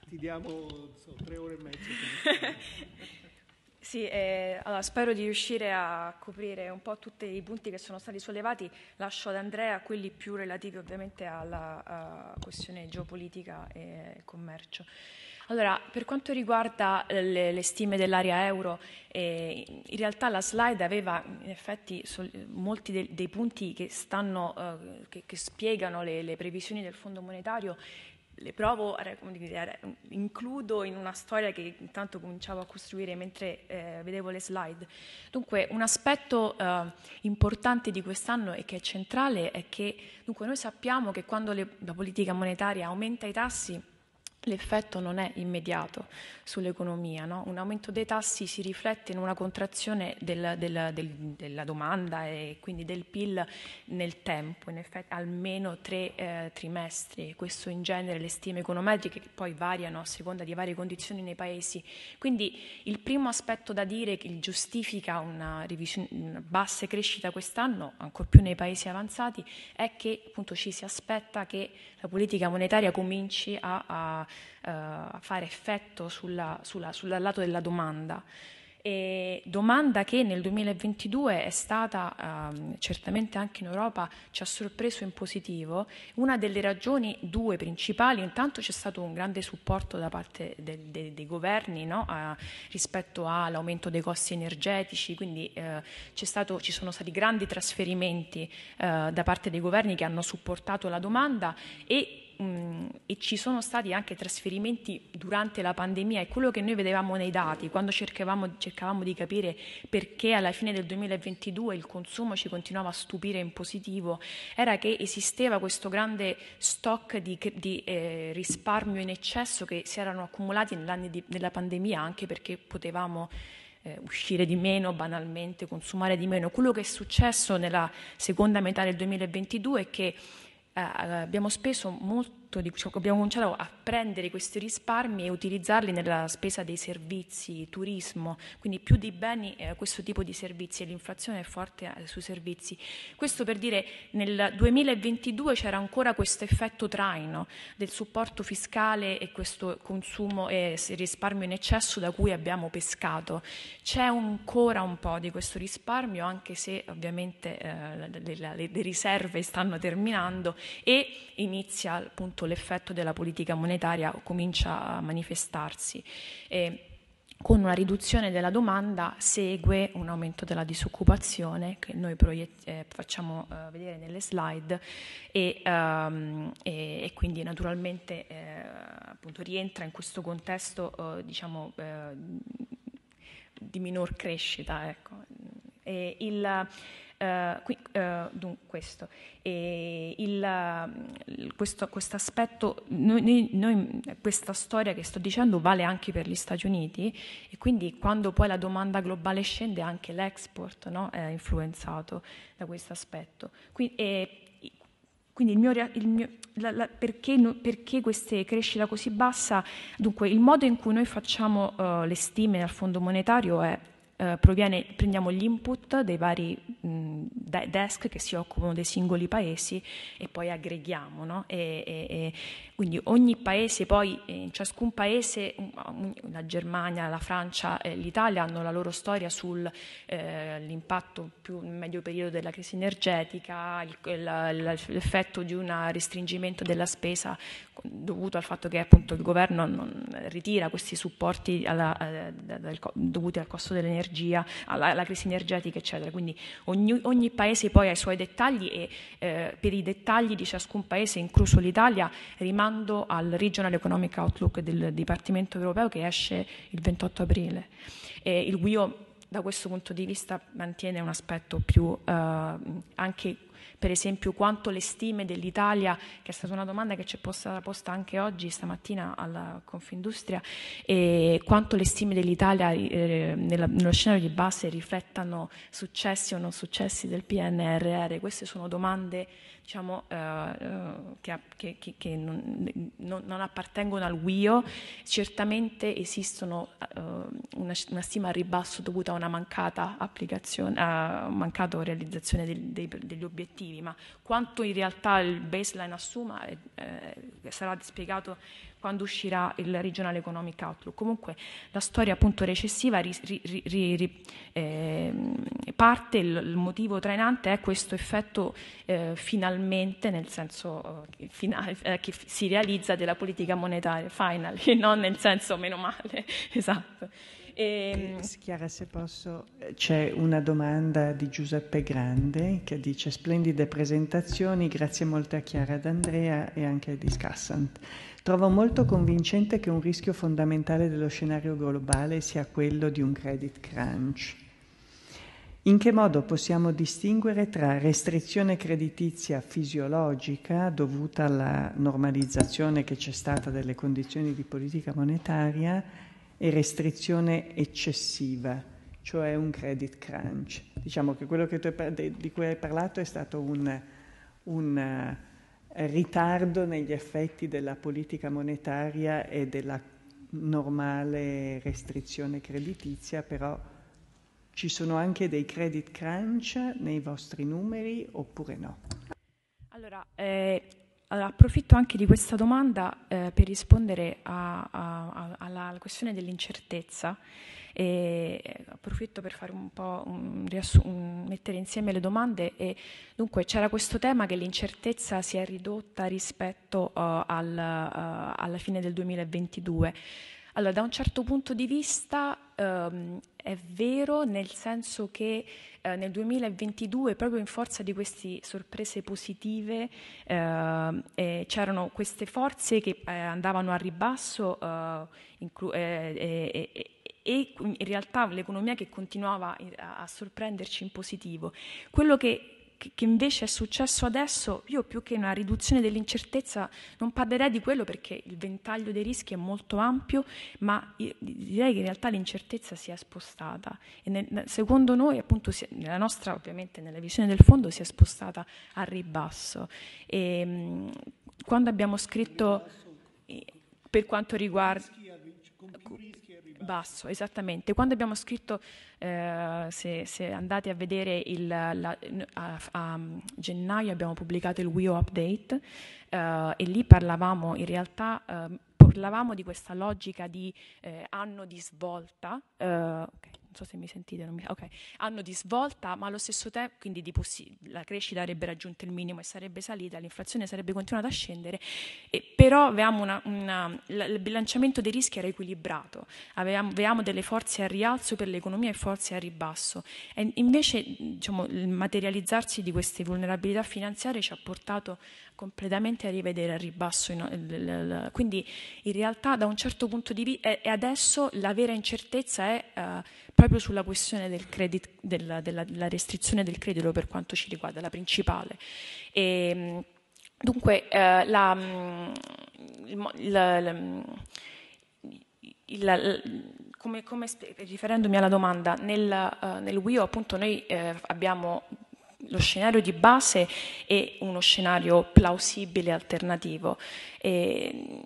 Ti diamo so, tre ore e mezza. Sì, eh, allora, spero di riuscire a coprire un po' tutti i punti che sono stati sollevati. Lascio ad Andrea quelli più relativi ovviamente alla questione geopolitica e commercio. Allora, per quanto riguarda eh, le, le stime dell'area euro, eh, in realtà la slide aveva in effetti sol, molti de, dei punti che, stanno, eh, che, che spiegano le, le previsioni del Fondo monetario le provo, includo in una storia che intanto cominciavo a costruire mentre eh, vedevo le slide. Dunque, un aspetto eh, importante di quest'anno e che è centrale è che dunque, noi sappiamo che quando le, la politica monetaria aumenta i tassi, l'effetto non è immediato sull'economia. No? Un aumento dei tassi si riflette in una contrazione del, del, del, della domanda e quindi del PIL nel tempo, in effetti almeno tre eh, trimestri. Questo in genere le stime econometriche che poi variano a seconda di varie condizioni nei paesi. Quindi il primo aspetto da dire che giustifica una, una bassa crescita quest'anno, ancor più nei paesi avanzati, è che appunto ci si aspetta che la politica monetaria cominci a, a uh, fare effetto sul lato della domanda. E domanda che nel 2022 è stata um, certamente anche in Europa ci ha sorpreso in positivo. Una delle ragioni, due principali, intanto c'è stato un grande supporto da parte de, de, dei governi no? uh, rispetto all'aumento dei costi energetici, quindi uh, stato, ci sono stati grandi trasferimenti uh, da parte dei governi che hanno supportato la domanda e mh, e ci sono stati anche trasferimenti durante la pandemia e quello che noi vedevamo nei dati quando cercavamo, cercavamo di capire perché alla fine del 2022 il consumo ci continuava a stupire in positivo era che esisteva questo grande stock di, di eh, risparmio in eccesso che si erano accumulati di, della pandemia anche perché potevamo eh, uscire di meno banalmente, consumare di meno. Quello che è successo nella seconda metà del 2022 è che abbiamo speso molto di, cioè abbiamo cominciato a prendere questi risparmi e utilizzarli nella spesa dei servizi, turismo, quindi più di beni eh, questo tipo di servizi e l'inflazione è forte eh, sui servizi. Questo per dire nel 2022 c'era ancora questo effetto traino del supporto fiscale e questo consumo e risparmio in eccesso da cui abbiamo pescato. C'è ancora un po' di questo risparmio anche se ovviamente eh, le, le, le riserve stanno terminando e inizia appunto appunto l'effetto della politica monetaria comincia a manifestarsi. E con una riduzione della domanda segue un aumento della disoccupazione che noi proiett- eh, facciamo eh, vedere nelle slide e, um, e, e quindi naturalmente eh, appunto rientra in questo contesto eh, diciamo, eh, di minor crescita. Ecco. Il, Uh, qui, uh, dunque, questo. Il, questo aspetto, noi, noi, questa storia che sto dicendo vale anche per gli Stati Uniti e quindi quando poi la domanda globale scende anche l'export no? è influenzato da questo aspetto. Quindi, quindi il mio, il mio, la, la, perché, perché questa crescita così bassa? Dunque, il modo in cui noi facciamo uh, le stime dal Fondo Monetario è eh, proviene, prendiamo gli input dei vari mh, desk che si occupano dei singoli paesi e poi aggreghiamo. No? E, e, e quindi ogni paese, poi in ciascun paese, la Germania, la Francia e l'Italia hanno la loro storia sull'impatto eh, più medio periodo della crisi energetica, il, l'effetto di un restringimento della spesa dovuto al fatto che appunto il governo non ritira questi supporti alla, eh, dovuti al costo dell'energia, alla, alla, crisi energetica, eccetera. Quindi ogni, ogni, paese poi ha i suoi dettagli e eh, per i dettagli di ciascun paese, incluso l'Italia, rimando al Regional Economic Outlook del Dipartimento europeo che esce il 28 aprile. E il WIO da questo punto di vista mantiene un aspetto più eh, anche per esempio quanto le stime dell'Italia, che è stata una domanda che ci è stata posta anche oggi, stamattina alla Confindustria, quanto le stime dell'Italia eh, nello scenario di base riflettano successi o non successi del PNRR. Queste sono domande diciamo, eh, eh che, che, che non, non, non, appartengono al WIO, certamente esistono eh, una, una, stima a ribasso dovuta a una mancata applicazione, a mancata realizzazione dei, dei, degli obiettivi, ma quanto in realtà il baseline assuma eh, sarà spiegato quando uscirà il Regional Economic Outlook. Comunque la storia appunto recessiva ri, ri, ri, eh, parte, il, il, motivo trainante è questo effetto eh, finalmente, nel senso eh, finale, eh, che si realizza della politica monetaria, finally, non nel senso meno male, esatto. E... Ehm, Chiara, se posso, c'è una domanda di Giuseppe Grande che dice splendide presentazioni, grazie molte a Chiara ed Andrea e anche a Discussant. Trovo molto convincente che un rischio fondamentale dello scenario globale sia quello di un credit crunch. In che modo possiamo distinguere tra restrizione creditizia fisiologica dovuta alla normalizzazione che c'è stata delle condizioni di politica monetaria e restrizione eccessiva, cioè un credit crunch? Diciamo che quello che hai, di cui hai parlato è stato un, un ritardo negli effetti della politica monetaria e della normale restrizione creditizia, però ci sono anche dei credit crunch nei vostri numeri oppure no? Allora, eh, allora approfitto anche di questa domanda eh, per rispondere a, a, a, alla questione dell'incertezza. E approfitto per fare un po' un riassun- mettere insieme le domande e dunque c'era questo tema che l'incertezza si è ridotta rispetto uh, al, uh, alla fine del 2022. Allora, da un certo punto di vista um, è vero nel senso che eh, nel 2022, proprio in forza di queste sorprese positive, eh, eh, c'erano queste forze che eh, andavano a ribasso eh, inclu- eh, e in realtà l'economia che continuava a sorprenderci in positivo. Quello che che invece è successo adesso, io più che una riduzione dell'incertezza non parlerei di quello perché il ventaglio dei rischi è molto ampio, ma direi che in realtà l'incertezza si è spostata e nel, secondo noi appunto nella nostra ovviamente nella visione del fondo si è spostata a ribasso e quando abbiamo scritto per quanto riguarda basso, esattamente. Quando abbiamo scritto, eh, se, se, andate a vedere il, la, a, a, gennaio abbiamo pubblicato il WIO Update eh, e lì parlavamo in realtà eh, parlavamo di questa logica di eh, anno di svolta. Eh, okay non so se mi sentite, mi... ok, anno di svolta, ma allo stesso tempo, quindi possi... la crescita avrebbe raggiunto il minimo e sarebbe salita, l'inflazione sarebbe continuata a scendere, e però avevamo una, una... il bilanciamento dei rischi era equilibrato, avevamo, avevamo, delle forze a rialzo per l'economia e forze a ribasso. E invece diciamo, il materializzarsi di queste vulnerabilità finanziarie ci ha portato completamente a rivedere a ribasso. Quindi in realtà da un certo punto di vista, e adesso la vera incertezza è uh, proprio sulla questione del credit, della, della, della, restrizione del credito per quanto ci riguarda, la principale. E, dunque, uh, la, il, il, come, come, riferendomi alla domanda, nel, uh, nel WIO appunto noi abbiamo lo scenario di base è uno scenario plausibile alternativo. E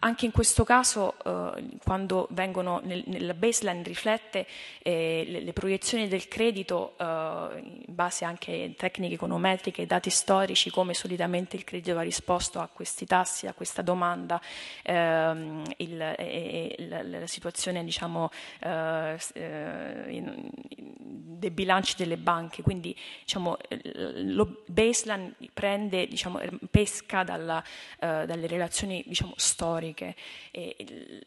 anche in questo caso, eh, quando vengono nel, nella baseline riflette eh, le, le, proiezioni del credito eh, in base anche a tecniche econometriche, dati storici, come solitamente il credito va risposto a questi tassi, a questa domanda, ehm, il, la, la, situazione diciamo, eh, eh, in, dei bilanci delle banche. Quindi diciamo, lo baseline prende, diciamo, pesca dalla, eh, dalle relazioni diciamo, storiche storiche.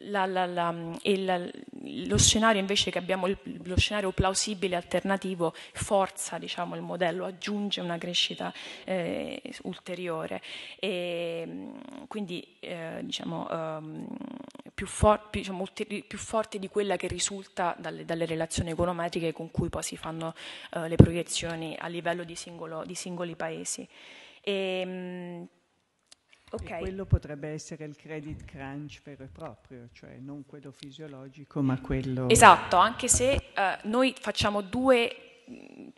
La, la, la, lo scenario invece che abbiamo, lo scenario plausibile alternativo, forza diciamo, il modello, aggiunge una crescita eh, ulteriore. E, quindi eh, diciamo, um, più, for, più, diciamo, più, forte di quella che risulta dalle, dalle, relazioni econometriche con cui poi si fanno uh, le proiezioni a livello di, singolo, di singoli paesi. E, um, Okay. quello potrebbe essere il credit crunch vero e proprio, cioè non quello fisiologico, ma quello... Esatto, anche se uh, noi facciamo due,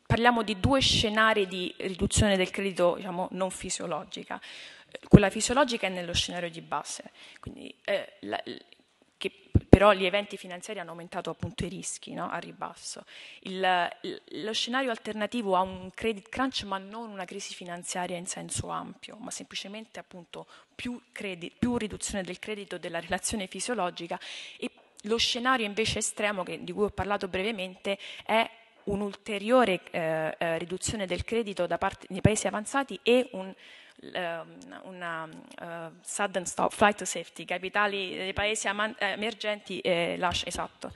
parliamo di due scenari di riduzione del credito diciamo, non fisiologica. Quella fisiologica è nello scenario di base, quindi eh, la, però gli eventi finanziari hanno aumentato appunto i rischi no? a ribasso. Il, lo scenario alternativo ha un credit crunch ma non una crisi finanziaria in senso ampio, ma semplicemente appunto più, credit, più riduzione del credito della relazione fisiologica e lo scenario invece estremo che, di cui ho parlato brevemente è un'ulteriore eh, eh, riduzione del credito da parte dei paesi avanzati e un una uh, sudden stop, flight to safety, capitali dei paesi emergenti, eh, lascia, esatto.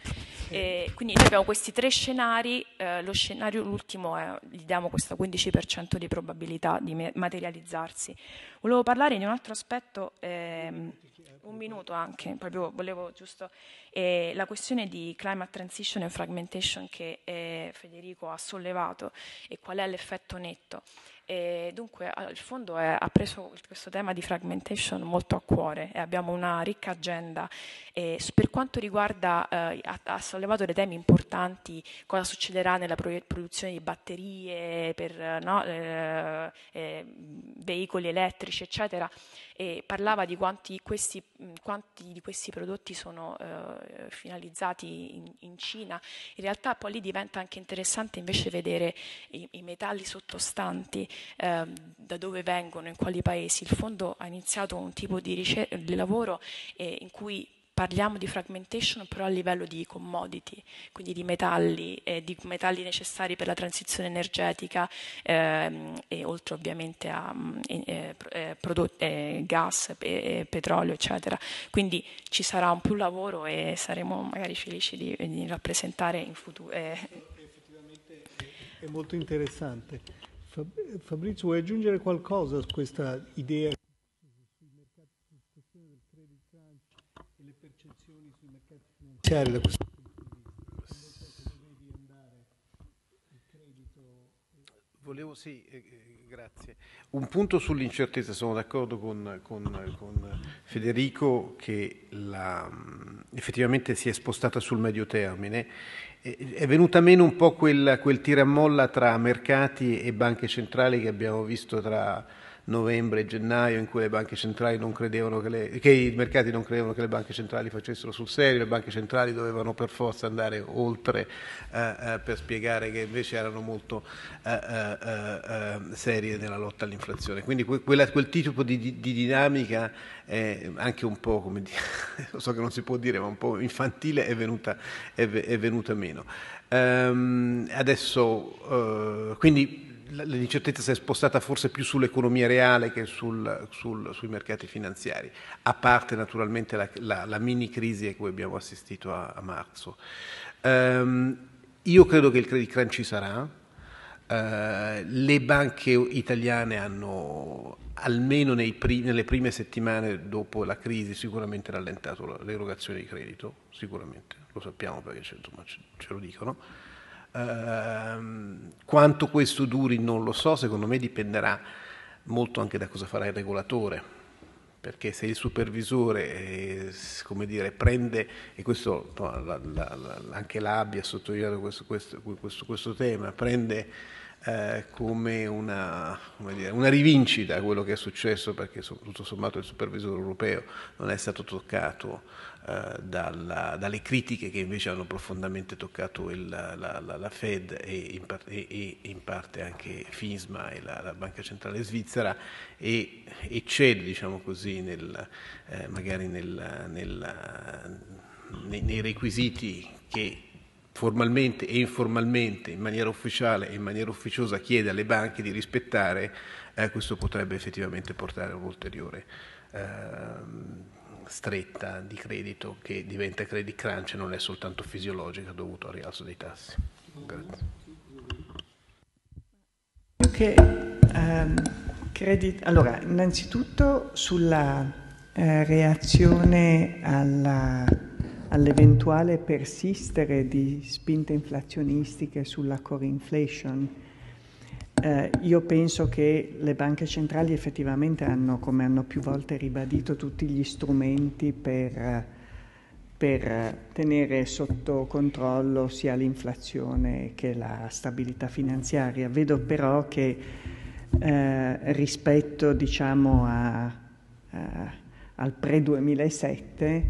E quindi noi abbiamo questi tre scenari, eh, lo scenario l'ultimo è, gli diamo questo 15% di probabilità di materializzarsi. Volevo parlare di un altro aspetto, ehm, un minuto anche, proprio volevo giusto, eh, la questione di climate transition e fragmentation che eh, Federico ha sollevato e qual è l'effetto netto. E dunque il fondo è, ha preso questo tema di fragmentation molto a cuore e abbiamo una ricca agenda. E per quanto riguarda, eh, ha, ha, sollevato dei temi importanti, cosa succederà nella produzione di batterie per no, eh, eh, veicoli elettrici, eccetera e parlava di quanti, questi, quanti di questi prodotti sono eh, finalizzati in, in, Cina. In realtà poi lì diventa anche interessante invece vedere i, i metalli sottostanti, eh, da dove vengono, in quali paesi. Il fondo ha iniziato un tipo di, ricer- di lavoro eh, in cui parliamo di fragmentation però a livello di commodity, quindi di metalli, eh, di metalli necessari per la transizione energetica ehm, e oltre ovviamente a mm, eh, eh, prodotti, eh, gas, petrolio eccetera. Quindi ci sarà un più lavoro e saremo magari felici di, di rappresentare in futuro. Eh. Effettivamente è molto interessante. Fabrizio, vuoi aggiungere qualcosa su questa idea? Finanziari da questo? Volevo sì, eh, eh, grazie. Un punto sull'incertezza, sono d'accordo con, con, con Federico che la, effettivamente si è spostata sul medio termine. È venuta meno un po' quel, quel tiramolla tra mercati e banche centrali che abbiamo visto tra novembre e gennaio in cui le banche centrali non credevano che, le, che, i mercati non credevano che le banche centrali facessero sul serio, le banche centrali dovevano per forza andare oltre eh, eh, per spiegare che invece erano molto eh, eh, eh serie nella lotta all'inflazione. Quindi que, quella, quel tipo di, di, di dinamica è anche un po', come dire, lo so che non si può dire, ma un po' infantile è venuta, è, è venuta meno. Um, adesso, uh, quindi l'incertezza si è spostata forse più sull'economia reale che sul, sul, sui mercati finanziari, a parte naturalmente la, la, la, mini crisi a cui abbiamo assistito a, a marzo. Um, io credo che il credit crunch ci sarà, uh, le banche italiane hanno almeno pri, nelle prime settimane dopo la crisi sicuramente rallentato l'erogazione di credito, sicuramente, lo sappiamo perché insomma, ce lo dicono. Ehm, quanto questo duri non lo so, secondo me dipenderà molto anche da cosa farà il regolatore, perché se il supervisore eh, come dire, prende, e questo no, la, la, la, anche l'ABI ha sottolineato questo, questo, questo, questo tema, prende eh, come, una, come dire, una, rivincita quello che è successo perché tutto sommato il supervisore europeo non è stato toccato dalla, dalle critiche che invece hanno profondamente toccato il, la, la, la, Fed e in, e, e in, parte anche FISMA e la, Banca Centrale Svizzera e, e cede diciamo così nel, eh, magari nel, nel, nei, nei requisiti che formalmente e informalmente, in maniera ufficiale e in maniera ufficiosa chiede alle banche di rispettare, eh, questo potrebbe effettivamente portare a un'ulteriore eh, stretta di credito che diventa credit crunch non è soltanto fisiologica dovuto al rialzo dei tassi. Grazie. Che, um, credit, allora, innanzitutto sulla eh, reazione alla all'eventuale persistere di spinte inflazionistiche sulla core inflation, eh, io penso che le banche centrali effettivamente hanno, come hanno più volte ribadito, tutti gli strumenti per, per tenere sotto controllo sia l'inflazione che la stabilità finanziaria. Vedo però che eh, rispetto diciamo, a, a, al pre-2007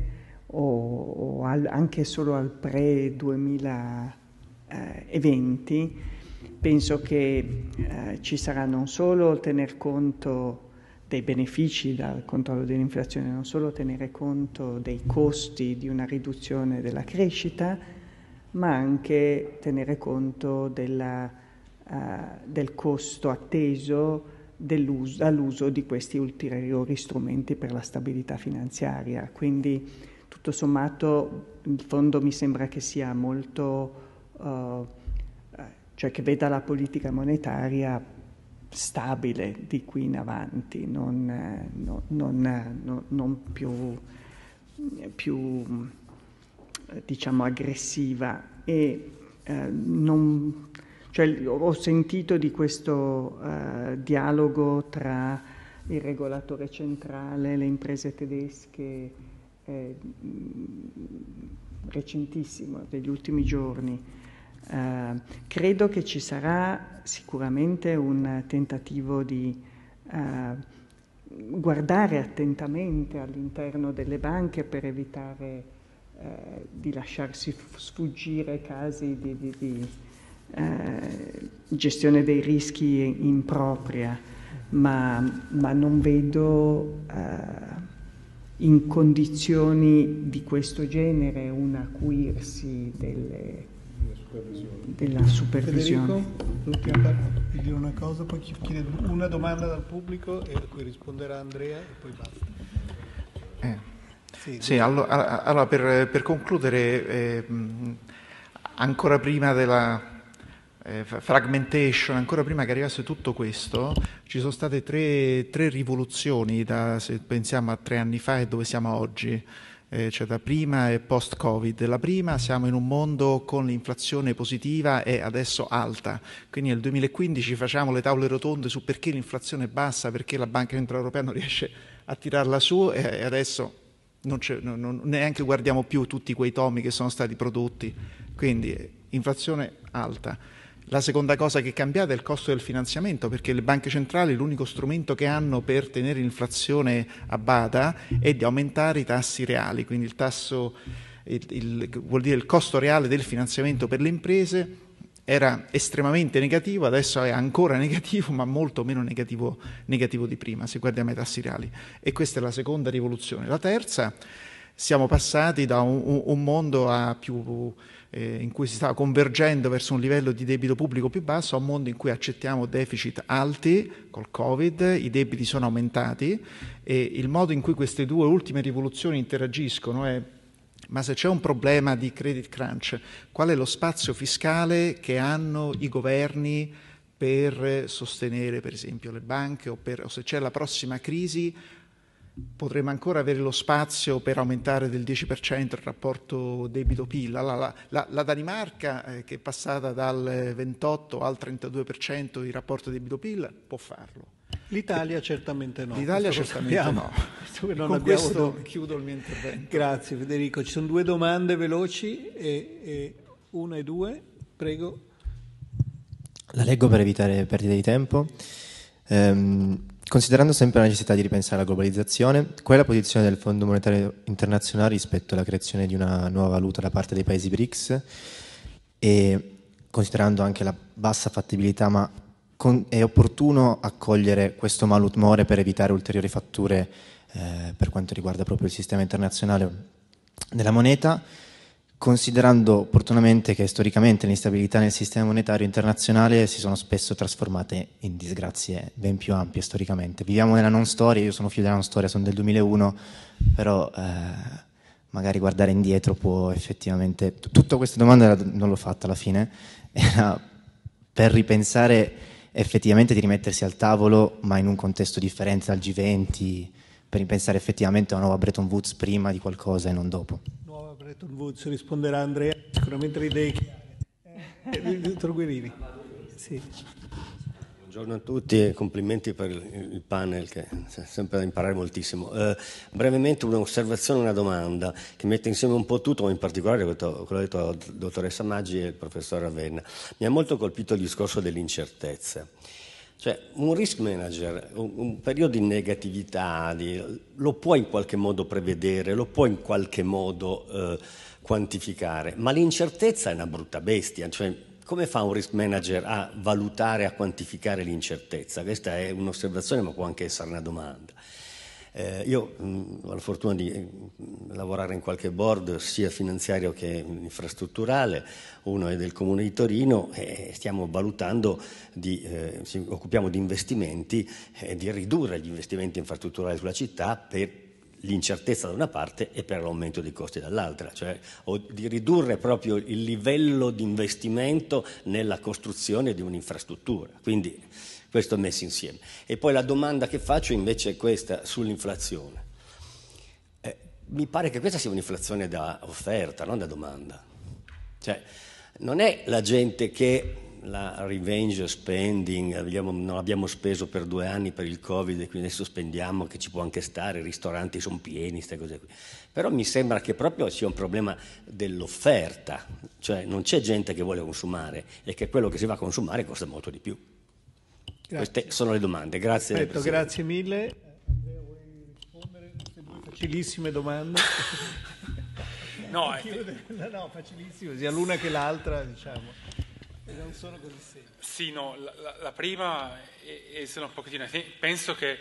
o, o al, anche solo al pre-2020, penso che eh, ci sarà non solo tener conto dei benefici dal controllo dell'inflazione, non solo tenere conto dei costi di una riduzione della crescita, ma anche tenere conto della, uh, del costo atteso dall'uso di questi ulteriori strumenti per la stabilità finanziaria. Quindi tutto sommato il fondo mi sembra che sia molto, uh, cioè che veda la politica monetaria stabile di qui in avanti, non, non, non, non più, più, diciamo aggressiva. E, eh, non, cioè, ho sentito di questo eh, dialogo tra il regolatore centrale, le imprese tedesche eh, recentissimo, degli ultimi giorni. Eh, credo che ci sarà sicuramente un tentativo di eh, guardare attentamente all'interno delle banche per evitare eh, di lasciarsi sfuggire casi di, di, di gestione dei rischi impropria, ma, ma non vedo in condizioni di questo genere un acuirsi delle, della supervisione. Federico, dire una cosa, poi chiede una domanda dal pubblico e a cui risponderà Andrea e poi basta. Eh. Sì, sì allora, allora per, per, concludere, eh, ancora prima della eh, fragmentation, ancora prima che arrivasse tutto questo, ci sono state tre, tre rivoluzioni, da, se pensiamo a tre anni fa e dove siamo oggi. Eh, cioè da prima e post-Covid. La prima siamo in un mondo con l'inflazione positiva e adesso alta, quindi nel 2015 facciamo le tavole rotonde su perché l'inflazione è bassa, perché la Banca Centrale Europea non riesce a tirarla su e adesso non, non, neanche guardiamo più tutti quei tomi che sono stati prodotti, quindi inflazione alta. La seconda cosa che è cambiata è il costo del finanziamento, perché le banche centrali l'unico strumento che hanno per tenere l'inflazione a bada è di aumentare i tassi reali, quindi il tasso, il, il, vuol dire il costo reale del finanziamento per le imprese era estremamente negativo, adesso è ancora negativo, ma molto meno negativo, negativo di prima, se guardiamo i tassi reali. E questa è la seconda rivoluzione. La terza, siamo passati da un, un mondo a più eh, in cui si stava convergendo verso un livello di debito pubblico più basso a un mondo in cui accettiamo deficit alti col Covid, i debiti sono aumentati e il modo in cui queste due ultime rivoluzioni interagiscono è ma se c'è un problema di credit crunch, qual è lo spazio fiscale che hanno i governi per sostenere per esempio le banche o, per, o se c'è la prossima crisi potremmo ancora avere lo spazio per aumentare del 10% il rapporto debito-PIL. La, la, la, la Danimarca, eh, che è passata dal 28 al 32% di rapporto debito-PIL, può farlo. L'Italia certamente no. L'Italia certamente no. non Con questo chiudo il mio intervento. Grazie Federico. Ci sono due domande veloci, e, e una e due. Prego. La leggo per evitare perdite di tempo. Um, Considerando sempre la necessità di ripensare alla globalizzazione, qual è la posizione del Fondo Monetario Internazionale rispetto alla creazione di una nuova valuta da parte dei paesi BRICS e considerando anche la bassa fattibilità, ma con, è opportuno accogliere questo malumore per evitare ulteriori fatture eh, per quanto riguarda proprio il sistema internazionale della moneta? Considerando opportunamente che storicamente le instabilità nel sistema monetario internazionale si sono spesso trasformate in disgrazie ben più ampie storicamente. Viviamo nella non storia, io sono figlio della non storia, sono del 2001, però eh, magari guardare indietro può effettivamente... Tutta questa domanda non l'ho fatta alla fine, era per ripensare effettivamente di rimettersi al tavolo, ma in un contesto differente dal G20, per ripensare effettivamente a una nuova Bretton Woods prima di qualcosa e non dopo. Bretton Woods risponderà Andrea, sicuramente le idee chiare. Eh, dottor Guerini. Sì. Buongiorno a tutti e complimenti per il panel che è sempre da imparare moltissimo. Eh, brevemente un'osservazione e una domanda che mette insieme un po' tutto, ma in particolare quello che ha detto la dottoressa Maggi e il professor Ravenna. Mi ha molto colpito il discorso dell'incertezza. Cioè, un risk manager, un, periodo di negatività, di, lo può in qualche modo prevedere, lo può in qualche modo eh, quantificare, ma l'incertezza è una brutta bestia. Cioè, come fa un risk manager a valutare, a quantificare l'incertezza? Questa è un'osservazione, ma può anche essere una domanda. Eh, io mh, mm, ho la fortuna di mm, lavorare in qualche board sia finanziario che infrastrutturale, uno è del Comune di Torino e stiamo valutando, di, eh, ci occupiamo di investimenti e eh, di ridurre gli investimenti infrastrutturali sulla città per l'incertezza da una parte e per l'aumento dei costi dall'altra, cioè di ridurre proprio il livello di investimento nella costruzione di un'infrastruttura. Quindi questo messo insieme. E poi la domanda che faccio invece è questa sull'inflazione. Eh, mi pare che questa sia un'inflazione da offerta, non da domanda. Cioè, non è la gente che la revenge spending, abbiamo, non abbiamo speso per due anni per il Covid e quindi adesso spendiamo, che ci può anche stare, i ristoranti sono pieni, queste cose qui. Però mi sembra che proprio sia un problema dell'offerta, cioè non c'è gente che vuole consumare e che quello che si va a consumare costa molto di più. Grazie. Queste sono le domande. Grazie. Perfetto, grazie mille. Andrea, vuoi rispondere facilissime domande? no, è... no, facilissime, sia l'una che l'altra, diciamo. Non sono così semplici. Sì, no, la, la, la prima è, è un pochettino... Penso che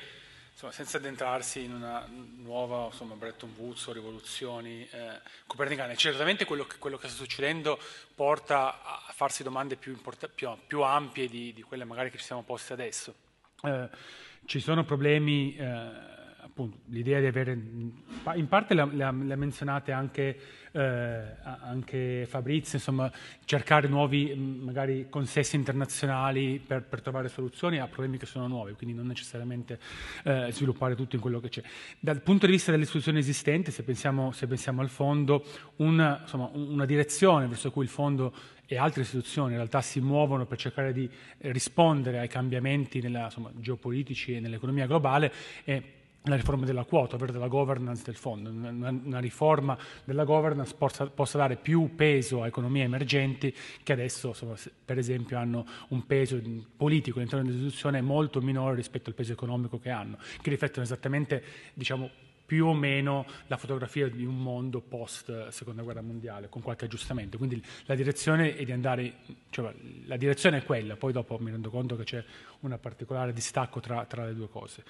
insomma, senza addentrarsi in una nuova insomma, Bretton Woods o rivoluzioni eh, copernicane, certamente quello che, quello che, sta succedendo porta a farsi domande più, import- più, più ampie di, di, quelle magari che ci siamo poste adesso. Eh, ci sono problemi eh, appunto, l'idea di avere, in parte le ha menzionate anche, eh, anche, Fabrizio, insomma, cercare nuovi magari consessi internazionali per, per, trovare soluzioni a problemi che sono nuovi, quindi non necessariamente eh, sviluppare tutto in quello che c'è. Dal punto di vista delle soluzioni esistenti, se pensiamo, se pensiamo al fondo, una, insomma, una direzione verso cui il fondo e altre istituzioni in realtà si muovono per cercare di rispondere ai cambiamenti nella, insomma, geopolitici e nell'economia globale è la riforma della quota, ovvero della governance del fondo, una, una riforma della governance possa, possa, dare più peso a economie emergenti che adesso, insomma, per esempio, hanno un peso politico all'interno dell'istituzione molto minore rispetto al peso economico che hanno, che riflettono esattamente diciamo, più o meno la fotografia di un mondo post seconda guerra mondiale, con qualche aggiustamento. Quindi la direzione è di andare, cioè la direzione è quella, poi dopo mi rendo conto che c'è un particolare distacco tra, tra, le due cose.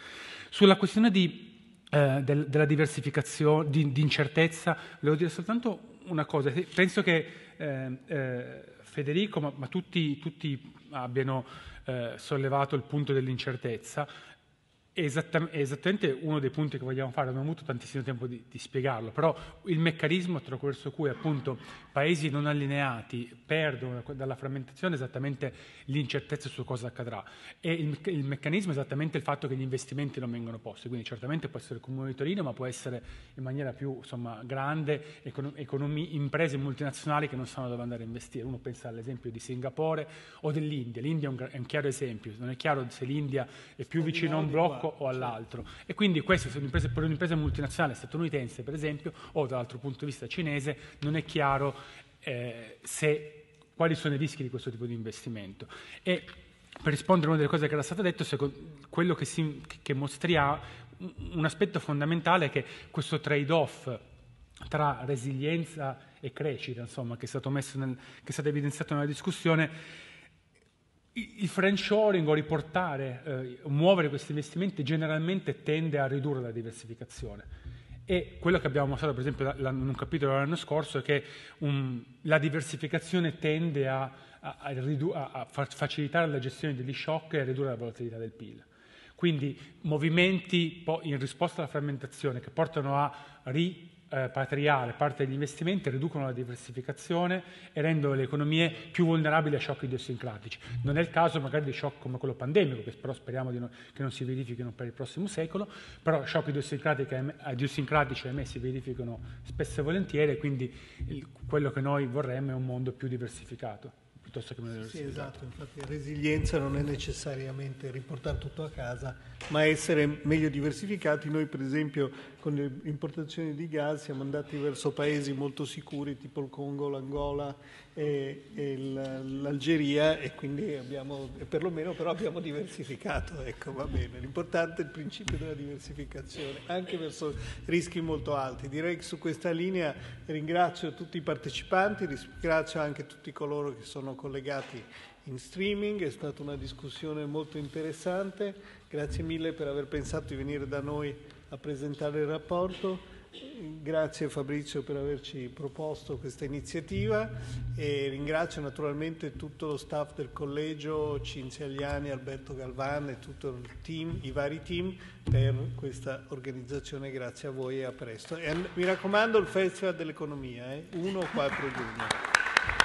Sulla questione di, eh, del, della diversificazione, di, di, incertezza, volevo dire soltanto una cosa. Penso che eh, eh, Federico, ma, ma tutti, tutti, abbiano eh, sollevato il punto dell'incertezza è, esattamente uno dei punti che vogliamo fare, non ho avuto tantissimo tempo di, di, spiegarlo, però il meccanismo attraverso cui appunto paesi non allineati perdono dalla frammentazione è esattamente l'incertezza su cosa accadrà. E il, il, meccanismo è esattamente il fatto che gli investimenti non vengono posti, quindi certamente può essere con un monitorino ma può essere in maniera più insomma, grande economie, imprese multinazionali che non sanno dove andare a investire, uno pensa all'esempio di Singapore o dell'India, l'India è un, è un chiaro esempio, non è chiaro se l'India è più vicino a un blocco blocco o all'altro. E quindi questo per un'impresa multinazionale statunitense, per esempio, o dall'altro punto di vista cinese, non è chiaro eh, se, quali sono i rischi di questo tipo di investimento. E per rispondere a una delle cose che era stata detta, quello che, si, che mostriamo, un aspetto fondamentale è che questo trade-off tra resilienza e crescita, insomma, che è stato, nel, che è stato evidenziato nella discussione, il friendshoring o riportare, eh, muovere questi investimenti generalmente tende a ridurre la diversificazione. E quello che abbiamo mostrato, per esempio, in un capitolo dell'anno scorso, è che um, la diversificazione tende a, a, a, ridu- a, facilitare la gestione degli shock e a ridurre la volatilità del PIL. Quindi movimenti in risposta alla frammentazione che portano a ri- eh, patriale parte degli investimenti riducono la diversificazione e rendono le economie più vulnerabili a shock idiosincratici. Non è il caso magari di shock come quello pandemico, che però speriamo non, che non si verifichino per il prossimo secolo, però shock idiosincratici ahimè si verificano spesso e volentieri e quindi il, quello che noi vorremmo è un mondo più diversificato piuttosto che una Sì, esatto, infatti resilienza non è necessariamente riportare tutto a casa, ma essere meglio diversificati. Noi per esempio con le importazioni di gas siamo andati verso paesi molto sicuri tipo il Congo, l'Angola e, e l'Algeria e quindi abbiamo, perlomeno però abbiamo diversificato, ecco va bene. L'importante è il principio della diversificazione, anche verso rischi molto alti. Direi che su questa linea ringrazio tutti i partecipanti, ringrazio anche tutti coloro che sono collegati in streaming, è stata una discussione molto interessante, grazie mille per aver pensato di venire da noi a presentare il rapporto. Grazie Fabrizio per averci proposto questa iniziativa e ringrazio naturalmente tutto lo staff del collegio, Cinzia Agliani, Alberto Galvan e tutto il team, i vari team per questa organizzazione. Grazie a voi e a presto. E mi raccomando il Festival dell'Economia, eh? 1-4 giugno.